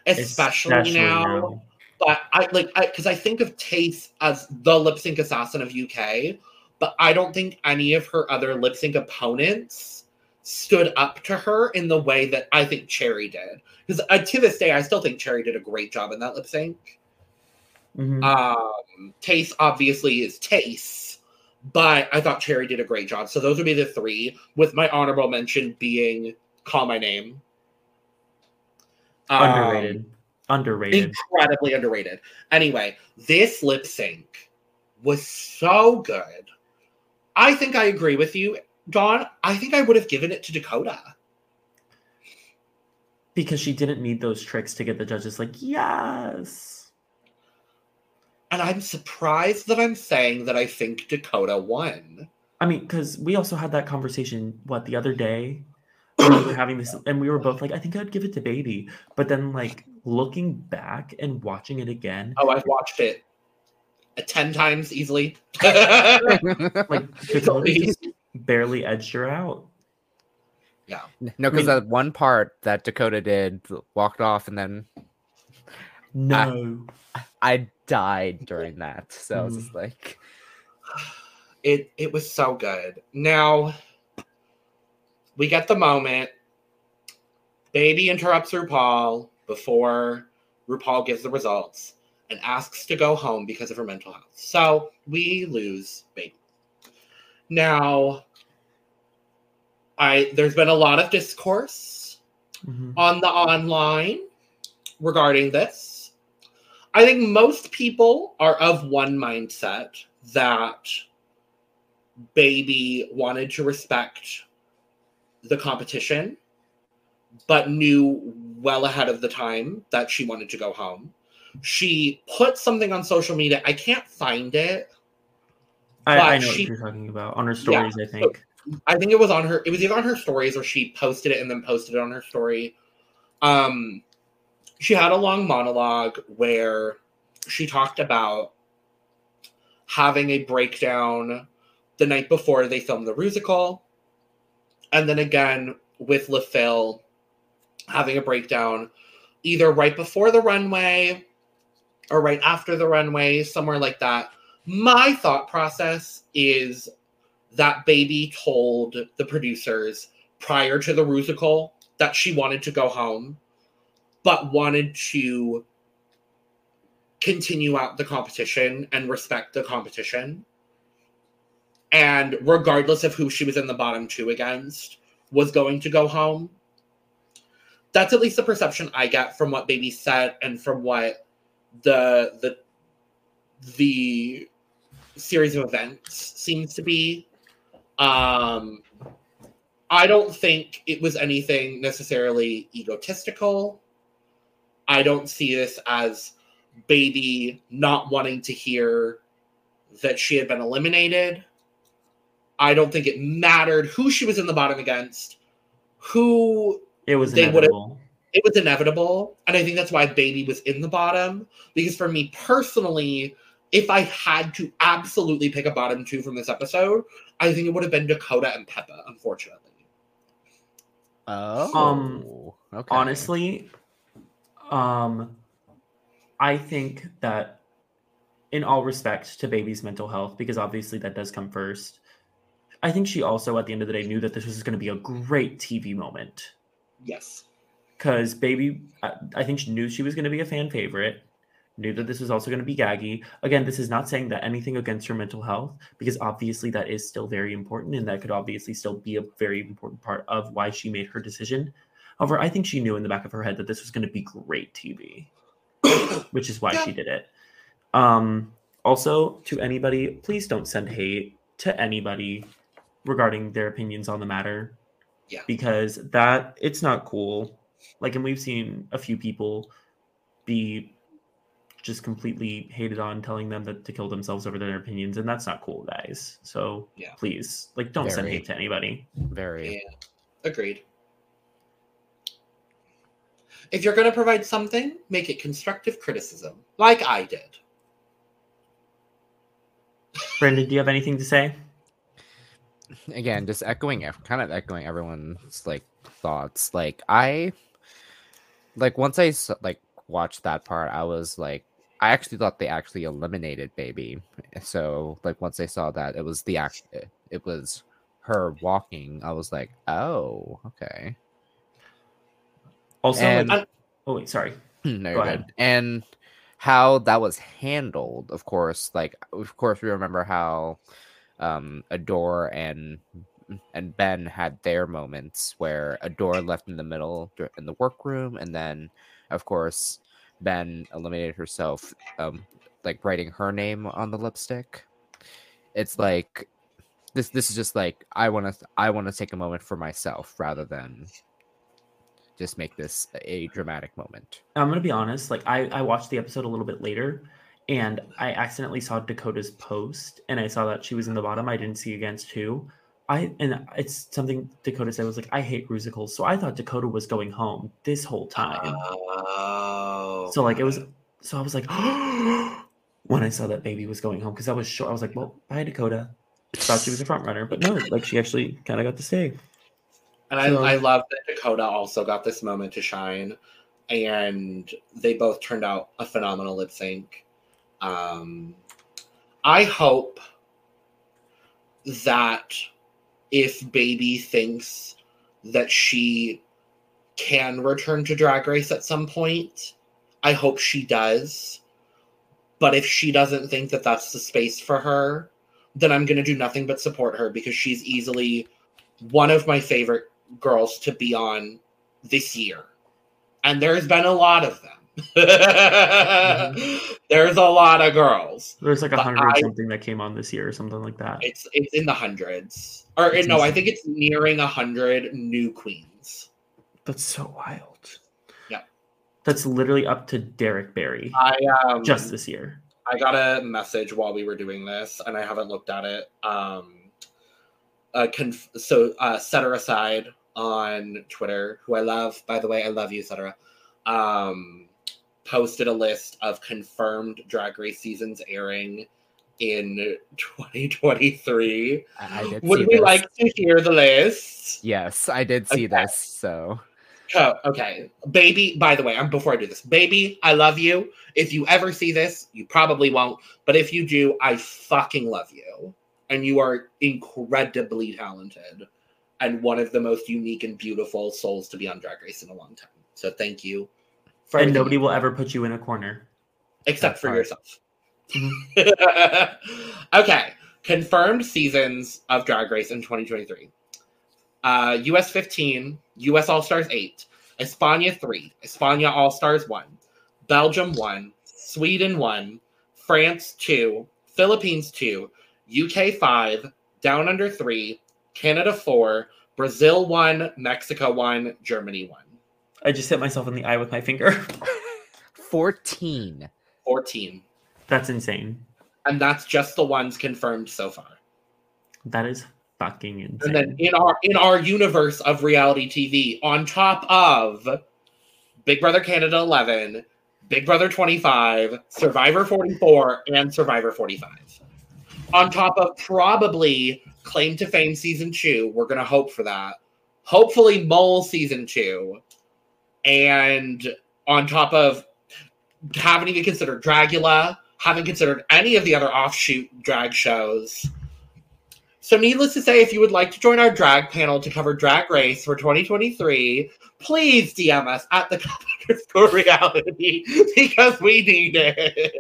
especially, now. But I like because I, think of Tayce as the lip sync assassin of UK, but I don't think any of her other lip sync opponents stood up to her in the way that I think Cherry did. Because uh, to this day, I still think Cherry did a great job in that lip sync. Mhm. Um, Tayce obviously is Tayce, but I thought Cherry did a great job. So those would be the three, with my honorable mention being Call My Name. Um, underrated. Underrated. incredibly underrated. Anyway, this lip sync was so good. I think I agree with you, Dawn. I think I would have given it to Dakota. because she didn't need those tricks to get the judges like, yes. And I'm surprised that I'm saying that I think Dakota won. I mean, because we also had that conversation, what, the other day? we were having this, and we were both like, I think I'd give it to Baby. But then, like, looking back and watching it again, Oh, I've watched it uh, 10 times easily. like, Dakota Please. just barely edged her out. Yeah. No, because mean- that one part that Dakota did walked off, and then No. I died during that. So I was just like, it it was so good. Now we get the moment. Baby interrupts RuPaul before RuPaul gives the results and asks to go home because of her mental health. So we lose Baby. Now I there's been a lot of discourse Mhm. on the online regarding this. I think most people are of one mindset that Baby wanted to respect the competition, but knew well ahead of the time that she wanted to go home. She put something on social media. I can't find it. I, I know she- what you're talking about on her stories. I think. I think it was on her. It was either on her stories or she posted it and then posted it on her story. Um, she had a long monologue where she talked about having a breakdown the night before they filmed the musical, and then again with Le Fil having a breakdown either right before the runway or right after the runway, somewhere like that. My thought process is that baby told the producers prior to the musical that she wanted to go home, but wanted to continue out the competition and respect the competition. And regardless of who she was in the bottom two against, was going to go home. That's at least the perception I get from what Baby said and from what the the the series of events seems to be. Um, I don't think it was anything necessarily egotistical. I don't see this as baby not wanting to hear that she had been eliminated. I don't think it mattered who she was in the bottom against, who It was They would've- it was inevitable. And I think that's why Baby was in the bottom. Because for me personally, if I had to absolutely pick a bottom two from this episode, I think it would have been Dakota and Peppa, unfortunately. Oh, um, okay. Honestly, um, I think that in all respect to baby's mental health, because obviously that does come first. I think she also, at the end of the day, knew that this was going to be a great TV moment. Yes. because baby I, I think she knew she was going to be a fan favorite knew that this was also going to be gaggy again this is not saying that anything against her mental health because obviously that is still very important and that could obviously still be a very important part of why she made her decision however i think she knew in the back of her head that this was going to be great tv which is why Yeah. she did it um also to anybody please don't send hate to anybody regarding their opinions on the matter Yeah. because that it's not cool like and we've seen a few people be just completely hated on telling them that to kill themselves over their opinions and that's not cool guys so Yeah. please like don't send hate to anybody Very. Yeah. Agreed. If you're going to provide something, make it constructive criticism, like I did. brendan do you have anything to say? Again just echoing kind of echoing everyone's like thoughts. Like i like once i s- like watched that part i was like i actually thought they actually eliminated baby. So like once i saw that it was the act it was her walking i was like oh okay also And- oh wait sorry no, Go ahead. And how that was handled, of course, like of course we remember how um Adore and and Ben had their moments where Adore left in the middle in the workroom, and then of course Ben eliminated herself, um, like writing her name on the lipstick. It's like this. This is just like I want to. I want to take a moment for myself rather than just make this a dramatic moment. I'm gonna be honest. Like I, I watched the episode a little bit later, and I accidentally saw Dakota's post, and I saw that she was in the bottom. I didn't see against who. I and it's something Dakota said was like, I hate musicals, so I thought Dakota was going home this whole time. Oh. so like it was, so I was like, when I saw that baby was going home, because I was sure I was like, well, bye Dakota. Thought she was a front runner, but no, like she actually kind of got to stay. And I, So- I love that Dakota also got this moment to shine, and they both turned out a phenomenal lip sync. Um, I hope that if Baby thinks that she can return to Drag Race at some point, I hope she does. But if she doesn't think that that's the space for her, then I'm going to do nothing but support her because she's easily one of my favorite girls to be on this year. And there's been a lot of them. There's a lot of girls. There's like a hundred something that came on this year or something like that. It's it's in the hundreds, or It's no, I think it's nearing a hundred new queens. That's so wild. Yeah. That's literally up to Derek Barry I um just this year. I got a message while we were doing this, and I haven't looked at it. Um, uh, conf- so uh, set her aside on Twitter, who I love. By the way, I love you, Cetera. Um, posted a list of confirmed Drag Race seasons airing in 2023. I, I Would we this. like to hear the list? Yes, I did see Okay. this. So Oh, okay. Baby, by the way, I'm before I do this. Baby, I love you. If you ever see this, you probably won't, but if you do, I fucking love you. And you are incredibly talented and one of the most unique and beautiful souls to be on Drag Race in a long time. So thank you. For And nobody will ever put you in a corner. except for yourself. Mhm. okay. Confirmed seasons of Drag Race in 2023. Uh, US 15, US All Stars 8, España 3, España All Stars 1, Belgium 1, Sweden 1, France 2, Philippines 2, UK 5, Down Under 3, Canada 4, Brazil 1, Mexico 1, Germany 1. I just hit myself in the eye with my finger. 14. 14. That's insane. And that's just the ones confirmed so far. That is fucking insane. And then in our in our universe of reality TV, on top of Big Brother Canada 11, Big Brother 25, Survivor 44, and Survivor 45. On top of probably Claim to Fame season two, we're gonna hope for that. Hopefully, Mole season two, and on top of haven't even considered Dragula, haven't considered any of the other offshoot drag shows. So, needless to say, if you would like to join our drag panel to cover Drag Race for 2023, please DM us at the cup underscore reality because we need it.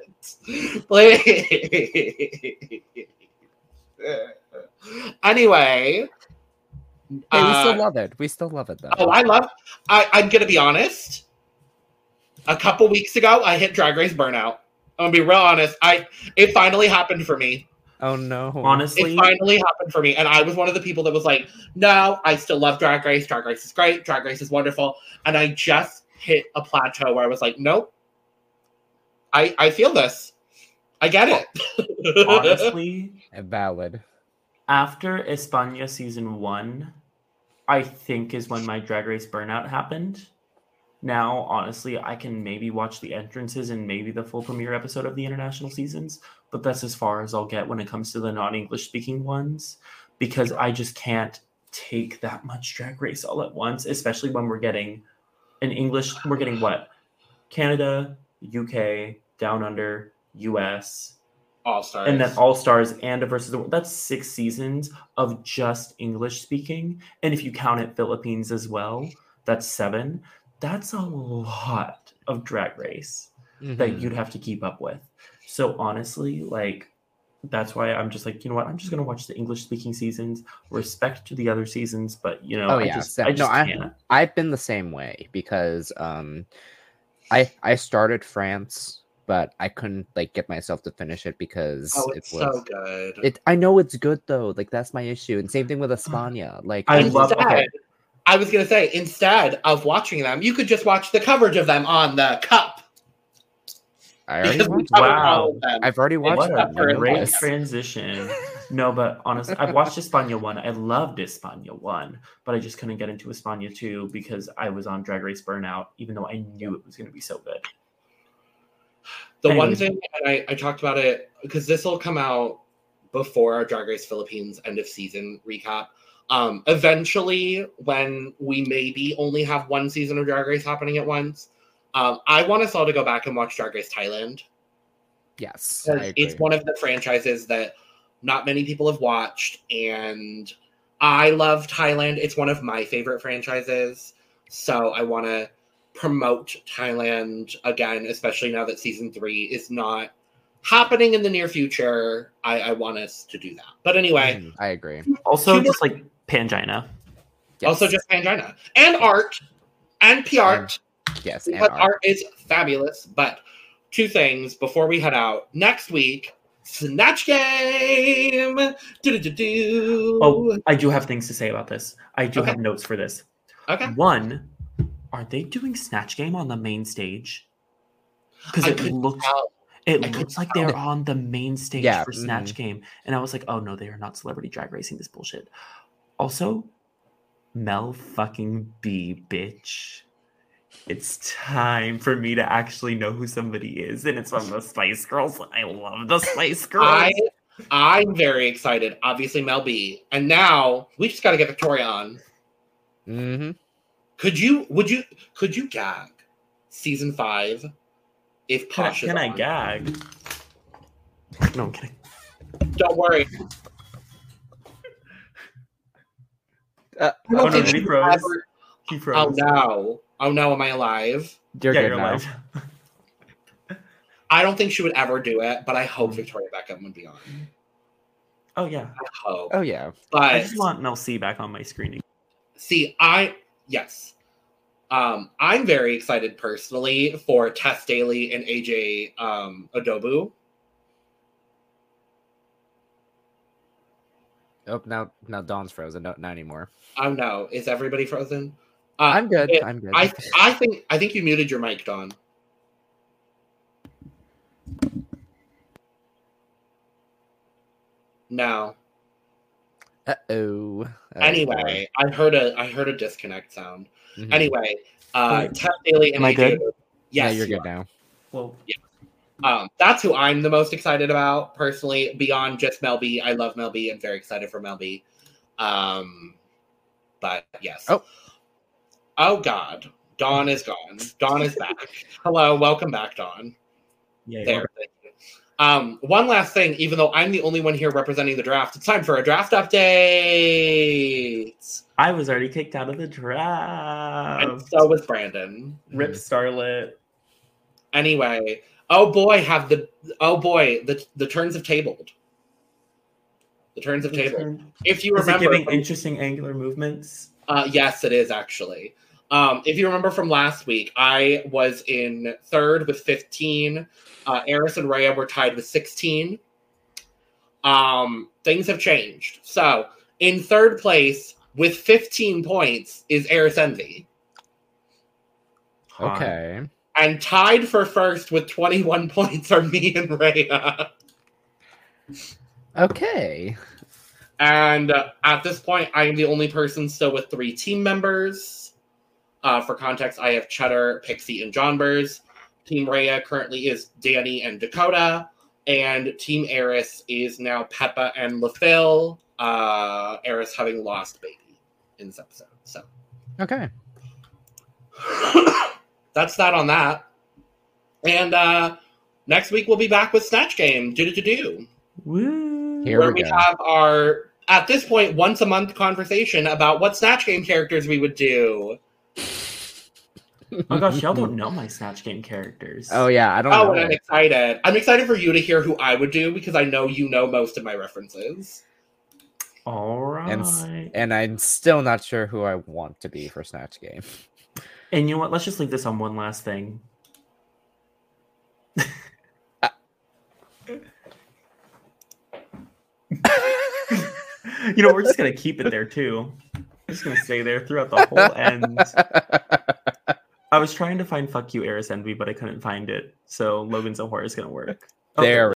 Please. anyway. Hey, we uh, still love it. We still love it though. Oh, I love. I, I'm gonna be honest. A couple weeks ago, I hit Drag Race burnout. I'm gonna be real honest. I it finally happened for me. Oh no. honestly, It finally happened for me, and I was one of the people that was like, "No, I still love Drag Race. Drag Race is great. Drag Race is wonderful." And I just hit a plateau where I was like, "Nope, I I feel this. I get it." honestly, valid. after España season one, I think is when my drag race burnout happened. Now, honestly, I can maybe watch the entrances and maybe the full premiere episode of the international seasons, but that's as far as I'll get when it comes to the non English speaking ones because I just can't take that much drag race all at once, especially when we're getting an English, we're getting what? Canada, UK, Down Under, US, All stars. and then All Stars and a versus the world. That's six seasons of just English speaking. And if you count it Philippines as well, that's seven. That's a lot of drag race that Mhm. you'd have to keep up with. So honestly, like that's why I'm just like, you know what? I'm just gonna watch the English speaking seasons, respect to the other seasons, but you know, Oh, I yeah, just same. I No, just I- can't. I've been the same way because um I I started France, but I couldn't like get myself to finish it because oh, it was so good. it I know it's good though. Like that's my issue. And same thing with Espana. Like I just- love- instead, okay. I was gonna say instead of watching them, you could just watch the coverage of them on the cup. I already watched covered Wow. all of them. I've already watched What that. a great Yes. transition. No, but honestly, I've watched España one. I loved España one, but I just couldn't get into España two because I was on Drag Race Burnout, even though I knew it was going to be so good. The one thing, and I, I talked about it because this will come out before our Drag Race Philippines end of season recap. Um, eventually, when we maybe only have one season of Drag Race happening at once, um, I want us all to go back and watch Drag Race Thailand. Yes. I because agree. it's one of the franchises that not many people have watched and i love thailand it's one of my favorite franchises so i want to promote thailand again especially now that season three is not happening in the near future i, I want us to do that but anyway Mhm, I agree. Also, Humor- just like Pangina. also just pangina and art and pr Yes, and art. art is fabulous. But two things before we head out. Next week, Snatch Game. Do-do-do-do. Oh, I do have things to say about this. I do Okay. have notes for this. okay. One, are they doing Snatch Game on the main stage? Because it looks tell. it I looks like they're on the main stage Yeah, for Snatch mhm. Game, and I was like, oh no, they are not celebrity drag racing this bullshit. Also, Mel fucking B, bitch. It's time for me to actually know who somebody is, and it's from the Spice Girls. I love the Spice Girls. I I'm very excited. Obviously, Mel B. And now we just got to get Victoria on. hmm Could you? Would you? Could you gag season five if can I, Posh is can I gag? No, I'm kidding. Don't worry. Uh, I oh, don't no, think he froze? ever- He Oh no! Oh no! Am I alive? You're yeah, good you're now. alive. I don't think she would ever do it, but I hope. Victoria Beckham would be on. Oh yeah. I hope. Oh yeah. But I just want Mel C back on my screening. see, I yes, um, I'm very excited personally for Tess Daly and AJ um, Odudu. Oh now now Dawn's frozen. No, not anymore. Oh no, is everybody frozen? Uh, I'm good. it- I'm good. I I think I think you muted your mic, Dawn. No. Uh oh. Anyway, I heard a I heard a disconnect sound. Mm-hmm. Anyway, uh, Wait, Tess Daly and am I AJ good? Odudu- yeah, you're you good now. Well, yeah. Um, that's who I'm the most excited about personally, beyond just Mel B. I love Mel B. I'm very excited for Mel B. Um, but yes. Oh. Oh God, Dawn is gone. Dawn is back. Hello, welcome back, Dawn. yeah. There. Um, one last thing, even though I'm the only one here representing the draft, it's time for a draft update. I was already kicked out of the And draft. so was Brandon. Rip Starlet. Anyway, oh boy, have the oh boy, the the turns have tabled. The turns have tabled. If you Is it remember, giving from- interesting angular movements? Uh, yes, it is actually. Um, if you remember from last week, I was in third with 15. Uh, Eris and Rhea were tied with 16. Um, things have changed. So, in third place with 15 points is Eris Envy. Hot. Okay. And tied for first with 21 points are me and Rhea. Okay. And uh, at this point, I am the only person still with three team members. Uh, for context, I have Cheddar, Pixie, and Jonbers. Team Rhea currently is Danny and Dakota. And Team Eris is now Peppa and Le Fil. Uh, Eris having lost baby in this episode. So Okay. that's that on that. And uh, next week we'll be back with Snatch Game. Do do do do. Woo. Here where we we go. have our at this point once a month conversation about what snatch game characters we would do Oh my gosh, y'all don't know my Snatch Game characters. Oh yeah, I don't oh know. and i'm excited i'm excited for you to hear who i would do because i know you know most of my references All right. And And, and I'm still not sure who I want to be for Snatch Game. And you know what? Let's just leave this on one last thing. you know, we're just gonna keep it there too. We're just gonna stay there throughout the whole end. I was trying to find "fuck you, Eris Envy," but I couldn't find it. So Logan Zohar is gonna work. Oh, there